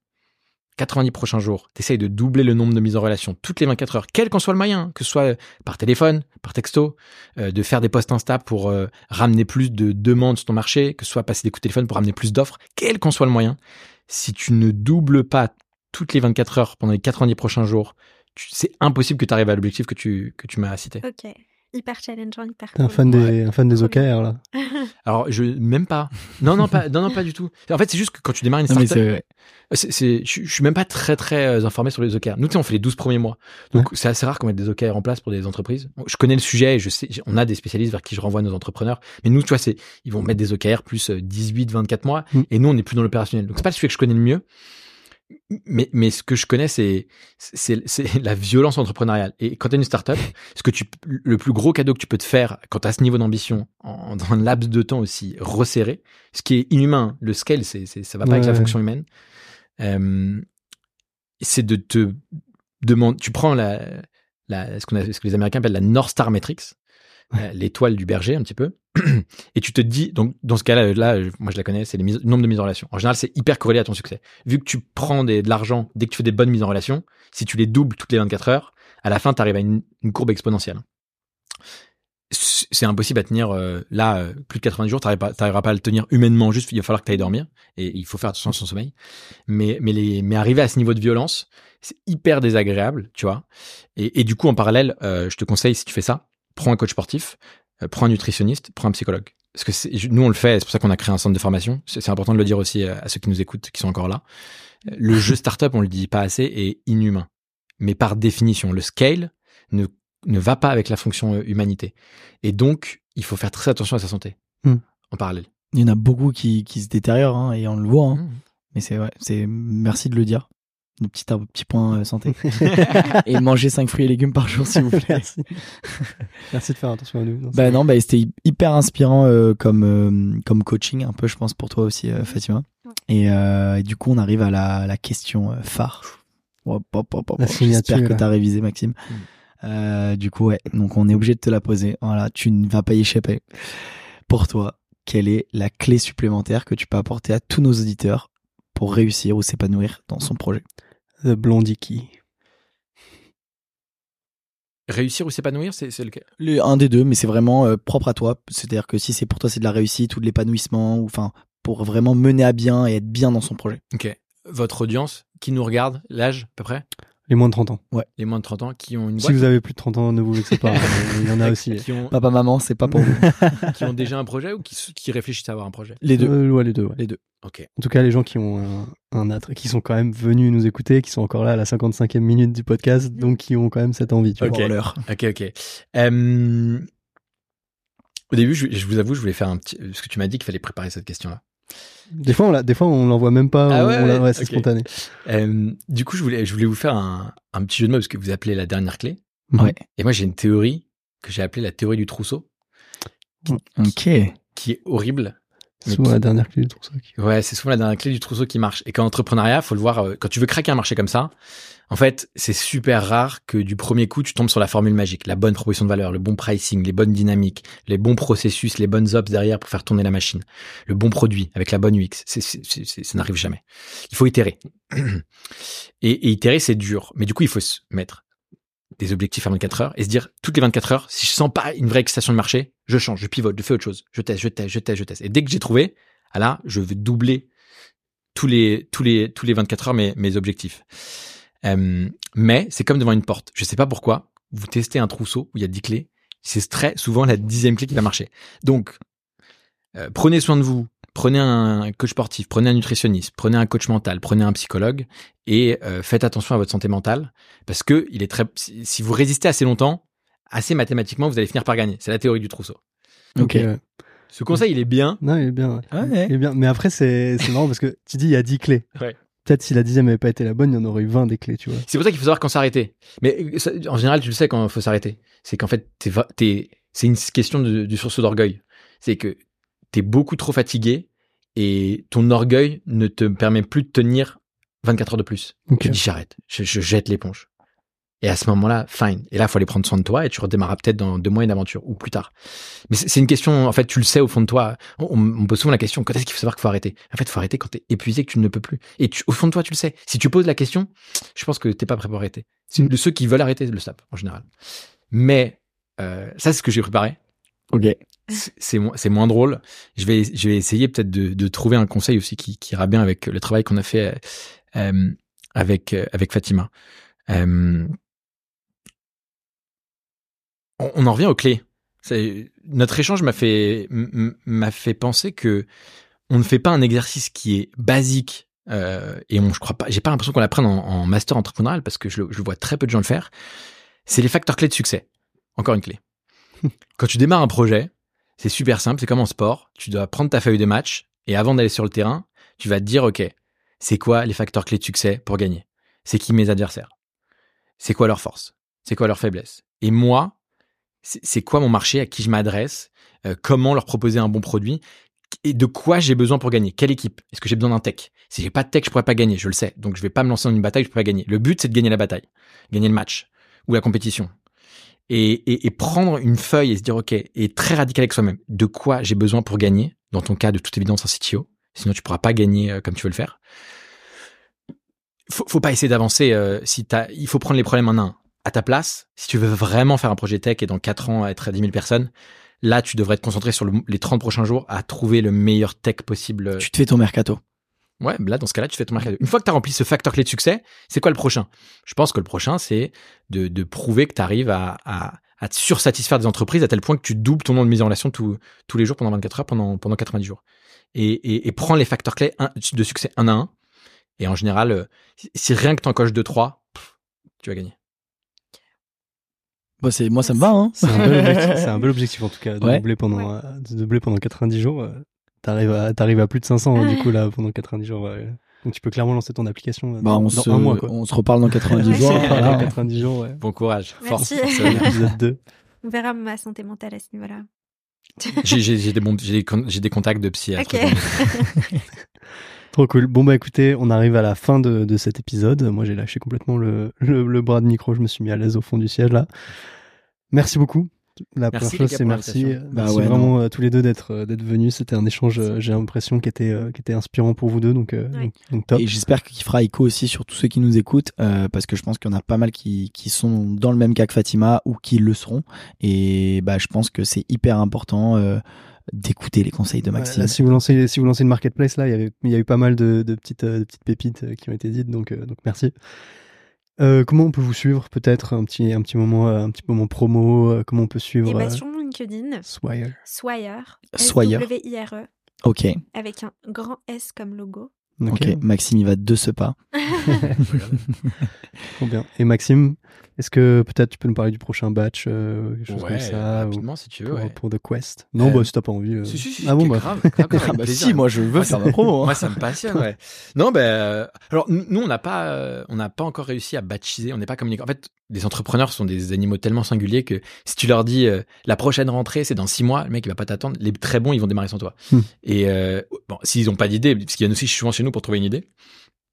90 prochains jours, tu de doubler le nombre de mises en relation toutes les 24 heures, quel qu'en soit le moyen, que ce soit par téléphone, par texto, euh, de faire des posts Insta pour euh, ramener plus de demandes sur ton marché, que ce soit passer des coups de téléphone pour ramener plus d'offres, quel qu'en soit le moyen, si tu ne doubles pas toutes les 24 heures pendant les 90 prochains jours, c'est impossible que tu arrives à l'objectif que tu, que tu m'as cité. Hyper challengeant, hyper T'es un cool. fan des, un fan des OKR, là. [laughs] Alors, je, même pas. Non, non, pas, non, non, pas du tout. En fait, c'est juste que quand tu démarres une Non, mais startup, c'est ouais. C'est, c'est, je, je suis même pas très très euh, informé sur les OKR. Nous, tu sais, on fait les 12 premiers mois. Donc, c'est assez rare qu'on mette des OKR en place pour des entreprises. Je connais le sujet et je sais, on a des spécialistes vers qui je renvoie nos entrepreneurs. Mais nous, tu vois, c'est, ils vont mettre des OKR plus euh, 18, 24 mois. Mm. Et nous, on est plus dans l'opérationnel. Donc, c'est pas le sujet que je connais le mieux. Mais, mais ce que je connais, c'est, c'est, c'est [laughs] la violence entrepreneuriale. Et quand tu une startup, [laughs] ce que tu, le plus gros cadeau que tu peux te faire quand tu as ce niveau d'ambition, en, dans un laps de temps aussi resserré, ce qui est inhumain, le scale, c'est, c'est, ça va pas avec la fonction humaine, euh, c'est de te demander, tu prends la, la, ce, qu'on a, ce que les Américains appellent la North Star Metrics, l'étoile du berger un petit peu, [clears throat] et tu te dis, donc dans ce cas-là, là, je- moi je la connais, c'est le nombre de mises en relation. En général, c'est hyper corrélé à ton succès. Vu que tu prends de l'argent dès que tu fais des bonnes mises en relation, si tu les doubles toutes les 24 heures, à la fin, tu arrives à une, courbe exponentielle. C'est impossible à tenir euh, là, euh, plus de 90 jours, tu n'arriveras pas à le tenir humainement, juste il va falloir que tu ailles dormir, et il faut faire attention à son sommeil. Mais, mais, les, mais arriver à ce niveau de violence, c'est hyper désagréable, tu vois. Et, du coup, en parallèle, euh, je te conseille, si tu fais ça, prends un coach sportif, euh, prends un nutritionniste, prends un psychologue. Parce que nous, on le fait, c'est pour ça qu'on a créé un centre de formation. C'est important de le dire aussi à, ceux qui nous écoutent, qui sont encore là. Euh, Le jeu startup, on le dit pas assez, est inhumain. Mais par définition, le scale ne, ne va pas avec la fonction euh, humanité. Et donc, il faut faire très attention à sa santé. Hmm. En parallèle. Il y en a beaucoup qui, qui se détériorent hein, et on le voit. hein. Hmm. Mais c'est ouais, c'est merci de le dire. Petit, un petit point euh, santé. [laughs] et manger 5 fruits et légumes par jour, s'il vous plaît. Merci. Merci de faire attention à nous. Non, Bah non, bah c'était hyper inspirant euh, comme euh, comme coaching, un peu, je pense pour toi aussi, euh, Fatima. Ouais. Et, euh, et du coup, on arrive à la, la question euh, phare. J'espère que là. t'as révisé, Maxime. Euh, du coup, ouais. Donc, on est obligé de te la poser. Voilà, tu ne vas pas y échapper. Pour toi, quelle est la clé supplémentaire que tu peux apporter à tous nos auditeurs pour réussir ou s'épanouir dans son projet? The Blondie Key. Réussir ou s'épanouir, c'est c'est le cas. Le, un des deux, mais c'est vraiment euh, propre à toi. C'est-à-dire que si c'est pour toi, c'est de la réussite ou de l'épanouissement, ou enfin, pour vraiment mener à bien et être bien dans son projet. Ok. Votre audience, qui nous regarde, l'âge à peu près? Les moins de 30 ans. Les moins de 30 ans, qui ont une Si vous avez plus de 30 ans, ne vous vexez pas. [laughs] Il y en a aussi. qui ont, Papa, maman, c'est pas pour vous. [laughs] qui ont déjà un projet ou qui, qui réfléchissent à avoir un projet? Les deux. Euh, ouais, les deux, ouais. Les deux. Ok. En tout cas, les gens qui ont un, un attrait, qui sont quand même venus nous écouter, qui sont encore là à la 55e minute du podcast, donc qui ont quand même cette envie. Tu Ok. vois. Ok, ok. Euh, au début, je, je vous avoue, je voulais faire un petit. Parce que tu m'as dit qu'il fallait préparer cette question-là. Des fois, on la, des fois, on l'envoie même pas. Ah on- ouais, ouais, c'est spontané. Euh, du coup, je voulais, je voulais vous faire un, un petit jeu de mots parce que vous appelez la dernière clé. Ouais. Et moi, j'ai une théorie que j'ai appelée la théorie du trousseau, Ok. qui est horrible. Souvent qui- la dernière clé du trousseau. Ouais, c'est souvent la dernière clé du trousseau qui marche. Et qu'en entrepreneuriat, faut le voir, euh, quand tu veux craquer un marché comme ça, en fait, c'est super rare que du premier coup, tu tombes sur la formule magique, la bonne proposition de valeur, le bon pricing, les bonnes dynamiques, les bons processus, les bonnes ops derrière pour faire tourner la machine, le bon produit avec la bonne UX. C'est- c'est- ça n'arrive jamais. Il faut itérer. [clears throat] Et, et itérer, c'est dur. Mais du coup, il faut se mettre des objectifs à 24 heures et se dire toutes les 24 heures, si je sens pas une vraie excitation de marché, je change, je pivote, je fais autre chose, je teste, je teste, je teste, je teste. Et dès que j'ai trouvé, ah là, je vais doubler tous les tous les tous les 24 heures mes mes objectifs. Euh, mais c'est comme devant une porte. Je sais pas pourquoi. Vous testez un trousseau où il y a 10 clés. C'est très souvent la dixième clé qui va marcher. Donc, euh, prenez soin de vous. Prenez un coach sportif, prenez un nutritionniste, prenez un coach mental, prenez un psychologue et euh, faites attention à votre santé mentale parce que il est très. Si vous résistez assez longtemps, assez mathématiquement, vous allez finir par gagner. C'est la théorie du trousseau. Ok. Ce conseil, il est bien. Non, il est bien. ouais. Ouais. Il est bien. Mais après, c'est c'est marrant parce que tu dis il y a 10 clés. Ouais. Peut-être si la dixième n'avait pas été la bonne, il y en aurait eu 20 des clés, tu vois. C'est pour ça qu'il faut savoir quand s'arrêter. Mais euh, ça- en général, tu le sais quand il faut s'arrêter. C'est qu'en fait, c'est une question de- du sursaut d'orgueil. C'est que t'es beaucoup trop fatigué et ton orgueil ne te permet plus de tenir 24 heures de plus. Ok. Tu dis j'arrête, je, je jette l'éponge. Et à ce moment-là, fine. Et là, il faut aller prendre soin de toi et tu redémarras peut-être dans deux mois une aventure ou plus tard. Mais c'est une question, en fait, tu le sais au fond de toi. On, on pose souvent la question, quand est-ce qu'il faut savoir qu'il faut arrêter? En fait, il faut arrêter quand t'es épuisé, que tu ne peux plus. Et tu, au fond de toi, tu le sais. Si tu poses la question, je pense que t'es pas prêt pour arrêter. C'est- de Ceux qui veulent arrêter le savent, en général. Mais euh, ça, c'est ce que j'ai préparé. Ok. C'est- C'est mo- c'est moins drôle. Je vais, je vais essayer peut-être de, de trouver un conseil aussi qui, qui ira bien avec le travail qu'on a fait euh, avec, euh, avec Fatima. Euh, on, on en revient aux clés. C'est- Notre échange m'a fait, m'a fait penser que on ne fait pas un exercice qui est basique euh, et on, je crois pas, j'ai pas l'impression qu'on l'apprenne en, en master entrepreneurial parce que je, je vois très peu de gens le faire. C'est les facteurs clés de succès. Encore une clé. [laughs] Quand tu démarres un projet, c'est super simple, c'est comme en sport. Tu dois prendre ta feuille de match et avant d'aller sur le terrain, tu vas te dire, OK, c'est quoi les facteurs clés de succès pour gagner? C'est qui mes adversaires? C'est quoi leurs forces? C'est quoi leurs faiblesses? Et moi, c'est quoi mon marché? À qui je m'adresse? Euh, comment leur proposer un bon produit? Et de quoi j'ai besoin pour gagner? Quelle équipe? Est-ce que j'ai besoin d'un tech? Si j'ai pas de tech, je pourrais pas gagner, je le sais. Donc je vais pas me lancer dans une bataille, je pourrais pas gagner. Le but, c'est de gagner la bataille, gagner le match ou la compétition. Et, prendre une feuille et se dire, OK, et très radical avec soi-même, de quoi j'ai besoin pour gagner? Dans ton cas, de toute évidence, un CTO. Sinon, tu pourras pas gagner euh, comme tu veux le faire. Faut, faut pas essayer d'avancer. euh, si il faut prendre les problèmes en un. À ta place, si tu veux vraiment faire un projet tech et dans 4 ans être à 10 000 personnes, là, tu devrais te concentrer sur le- les 30 prochains jours à trouver le meilleur tech possible. Tu te fais ton mercato. Ouais, là, dans ce cas-là, tu fais ton mercato. Une fois que tu as rempli ce facteur clé de succès, c'est quoi le prochain? Je pense que le prochain, c'est de, de prouver que tu arrives à, à, à te sursatisfaire des entreprises à tel point que tu doubles ton nombre de mise en relation tous tous les jours pendant 24 heures, pendant, pendant 90 jours. Et, et, et prends les facteurs clés de succès un à un. Et en général, euh, si- si rien que tu en coches 2-3, tu vas gagner. Bah, c'est, moi, ça me va, hein. C'est un, bel objectif- c'est un bel [laughs] objectif en tout cas, de Ouais. doubler pendant, euh, de doubler pendant 90 jours. euh, T'arrives à, t'arrives à plus de 500 hein, du coup là pendant 90 jours. ouais. Donc tu peux clairement lancer ton application euh, Bah, dans, on, dans se, un mois quoi. on se reparle dans 90 jours. Voilà. 90 jours, ouais. Bon courage, force. [laughs] Épisode 2. On verra ma santé mentale à ce niveau-là. J'ai j'ai- j'ai des, j'ai des, con- j'ai des contacts de psychiatres. Ok. [laughs] Trop cool. Bon bah écoutez, on arrive à la fin de, de cet épisode. Moi j'ai lâché complètement le, le, le bras de micro, je me suis mis à l'aise au fond du siège là. Merci beaucoup. La Merci, première chose c'est merci, euh, Bah merci ouais, vraiment euh, tous les deux d'être euh, d'être venus. C'était un échange, euh, j'ai l'impression qui était euh, qui était inspirant pour vous deux, donc euh, Ouais. donc, donc top. Et j'espère qu'il fera écho aussi sur tous ceux qui nous écoutent, euh, parce que je pense qu'il y en a pas mal qui, qui sont dans le même cas que Fatima ou qui le seront. Et bah, je pense que c'est hyper important euh, d'écouter les conseils de Ouais, Maxime. là, si vous lancez si vous lancez une marketplace là, il y avait il y a eu pas mal de, de petites euh, de petites pépites euh, qui ont été dites, donc euh, donc merci. Euh, comment on peut vous suivre peut-être un petit un petit moment un petit moment promo euh, comment on peut suivre bah, euh, sur mon LinkedIn, Swire Swire. Swire. S-W-I-R-E, ok, E, avec un grand S comme logo. Ok. Maxime, il va de ce pas. [laughs] Trop bien. Et Maxime, est-ce que peut-être tu peux nous parler du prochain batch, euh, quelque chose Ouais, comme ça, ou rapidement si tu veux. pour, ouais. pour The Quest? Non, Euh, bah si t'as pas envie. euh. Si, si, si, ah bon, bah. grave, grave, grave, [laughs] Ah bah si, moi je veux faire ça- ma promo. hein. Moi, ça me passionne, ouais. [laughs] Non, ben, euh, alors nous, on n'a pas, euh, on n'a pas encore réussi à baptiser, on n'est pas communicant. En fait, les entrepreneurs sont des animaux tellement singuliers que si tu leur dis euh, la prochaine rentrée, c'est dans six mois, le mec il va pas t'attendre. Les très bons, ils vont démarrer sans toi. Hmm. Et euh, bon, s'ils ont pas d'idée, parce qu'il y a aussi souvent chez nous pour trouver une idée,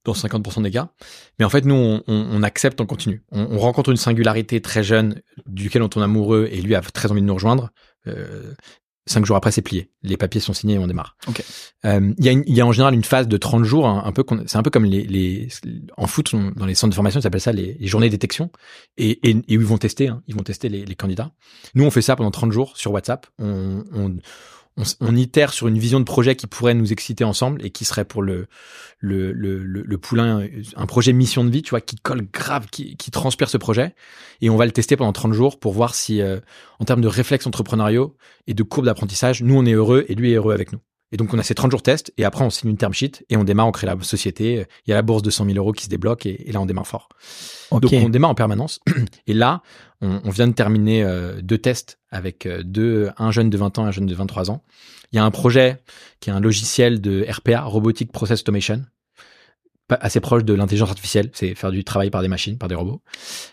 dans 50% des cas. Mais en fait, nous, on, on- on accepte, on continue. On, on rencontre une singularité très jeune, duquel on tombe amoureux, et lui a très envie de nous rejoindre. Euh, cinq jours après, c'est plié. Les papiers sont signés et on démarre. Euh, Il y, a une- il y a en général une phase de 30 jours, un, un peu, c'est un peu comme les, les en foot, on- dans les centres de formation, ça s'appelle ça les, les journées de détection, et, et, et où ils vont tester, hein, ils vont tester les, les candidats. Nous, on fait ça pendant 30 jours sur WhatsApp. On, on, on, on itère sur une vision de projet qui pourrait nous exciter ensemble et qui serait pour le, le, le, le, le poulain euh, un projet mission de vie, tu vois, qui colle grave, qui, qui transpire ce projet. Et on va le tester pendant 30 jours pour voir si, euh, en termes de réflexes entrepreneuriaux et de courbe d'apprentissage, nous, on est heureux et lui est heureux avec nous. Et donc, on a ces 30 jours test et après, on signe une term sheet et on démarre, on crée la société. Il y a la bourse de 100 000 euros qui se débloque et, et là, on démarre fort. Donc on démarre en permanence. Et là, on, on vient de terminer euh, deux tests avec euh, deux, un jeune de 20 ans et un jeune de 23 ans. Il y a un projet qui est un logiciel de RPA, Robotic Process Automation, assez proche de l'intelligence artificielle. C'est faire du travail par des machines, par des robots,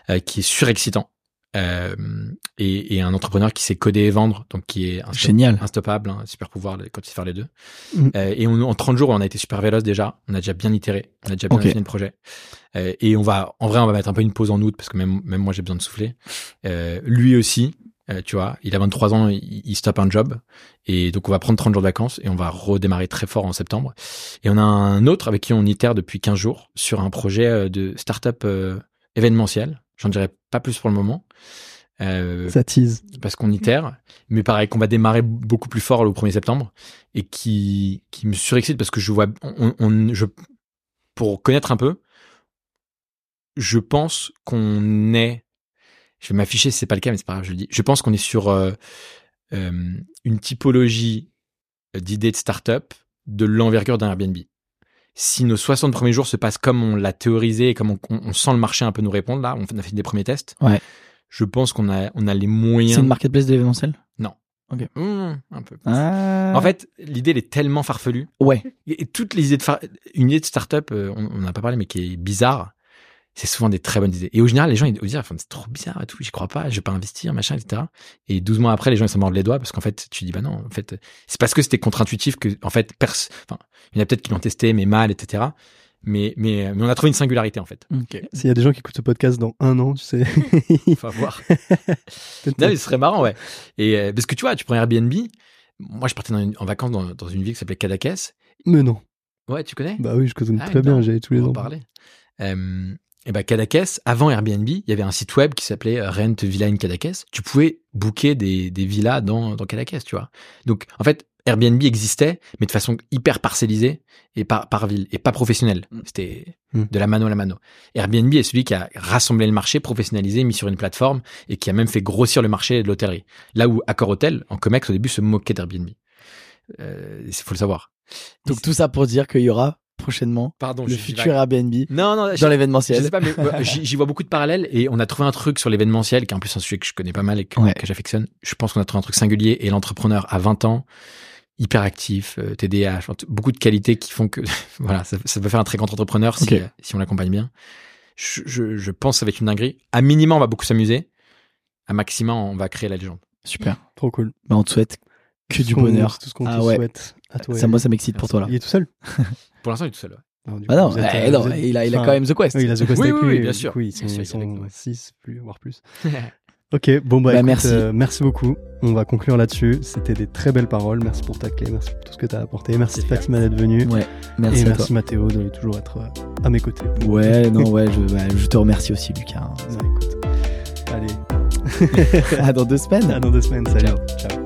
euh, qui est surexcitant. Euh, et, et un entrepreneur qui sait coder et vendre, donc qui est insto- Génial. instoppable, un super pouvoir quand il sait faire les deux. Mhm. Euh, et on, en 30 jours, on a été super véloce déjà. On a déjà bien itéré. On a déjà bien Ok. fini le projet. Euh, et on va, en vrai, on va mettre un peu une pause en août parce que même, même moi, j'ai besoin de souffler. Lui aussi, tu vois, il a 23 ans, il, il stoppe un job. Et donc, on va prendre 30 jours de vacances et on va redémarrer très fort en septembre. Et on a un autre avec qui on itère depuis 15 jours sur un projet de start-up événementiel. J'en dirai pas plus pour le moment. Euh, Ça tease. parce qu'on itère, mais pareil qu'on va démarrer beaucoup plus fort le 1er septembre et qui, qui me surexcite parce que je vois, on, on- je, pour connaître un peu, je pense qu'on est, je vais m'afficher si c'est pas le cas, mais c'est pas grave, je le dis. Je pense qu'on est sur euh, euh, une typologie d'idées de start-up de l'envergure d'un Airbnb. Si nos 60 premiers jours se passent comme on l'a théorisé et comme on, on- on sent le marché un peu nous répondre, là, on a fait des premiers tests. Ouais. Je pense qu'on a, on a les moyens. C'est une marketplace de l'événementiel Mmh, un peu. ah. En fait, l'idée elle est tellement farfelue. Ouais. Et et toutes les idées de far- une idée de start-up, euh, on on n'a pas parlé, mais qui est bizarre. C'est souvent des très bonnes idées. Et au général, les gens ils disent, Enfin, c'est trop bizarre et tout, j'y crois pas, je vais pas investir, machin, etc. Et 12 mois après, les gens ils s'en mordent les doigts parce qu'en fait, tu dis bah non, en fait, c'est parce que c'était contre-intuitif que, en fait, pers enfin, il y en a peut-être qui l'ont testé, mais mal, etc. Mais, mais, mais on a trouvé une singularité en fait. Ok. S'il y a des gens qui écoutent ce podcast dans un an, tu sais. Il [laughs] faut voir. [laughs] Non, mais ce serait marrant, ouais. Et euh, parce que tu vois, tu prends Airbnb. Moi, je partais dans une- en vacances dans, dans une ville qui s'appelait Cadaqués. Mais non. Ouais, tu connais? Bah oui, je connais Ah, très bien, j'allais tous les on va en ans. parler. Euh, et ben Cadaqués, avant Airbnb, il y avait un site web qui s'appelait euh, Rent Villa in Cadaqués. Tu pouvais booker des, des villas dans, dans tu vois. Donc, en fait, Airbnb existait, mais de façon hyper parcellisée et par, par ville, et pas professionnelle. Mm. C'était Mm. de la mano à la mano. Airbnb est celui qui a rassemblé le marché, professionnalisé, mis sur une plateforme et qui a même fait grossir le marché de l'hôtellerie. Là où Accor Hotel, en Comex, au début, se moquait d'Airbnb. Euh, Il faut le savoir. Donc tout ça pour dire qu'il y aura prochainement Pardon, le futur. Airbnb Non, non, dans je l'événementiel. sais pas, mais j'y vois beaucoup de parallèles et on a trouvé un truc sur l'événementiel qui est en plus un sujet que je connais pas mal et que, Ouais. que j'affectionne. Je pense qu'on a trouvé un truc singulier et l'entrepreneur à 20 ans, hyper actif, euh, TDAH, beaucoup de qualités qui font que [laughs] voilà, ça, ça peut faire un très grand entrepreneur si, euh, si on l'accompagne bien. Je, je, je pense être une dinguerie. À minima, on va beaucoup s'amuser. À maxima, on va créer la légende. Super. Trop cool. Bah, on te souhaite que du bonheur. Tout ce qu'on Ah te ouais. souhaite à toi. Ça, moi, ça m'excite pour toi là. Il est tout seul [laughs] Pour l'instant, il est tout seul. ouais. Non, Ah coup, non, vous êtes, eh non, êtes- il a, il a enfin, quand même The Quest. Oui, il a The Quest Oui, avec oui, lui, oui, bien sûr. coup, ils sont, sûr, ils il est avec sont nous. 6, plus, voire plus. [laughs] Ok, bon bah, Bah, écoute, merci. euh, merci beaucoup. On va conclure là-dessus. C'était des très belles paroles. Merci pour ta clé, merci pour tout ce que tu as apporté. Merci Fatima d'être venue. Ouais, merci et à merci Mathéo de toujours être euh, à mes côtés. Ouais, [laughs] non, ouais, je, bah, je te remercie aussi, Lucas. Bah, écoute. Allez, à dans deux semaines. à dans deux semaines. Salut. Ciao. Ciao.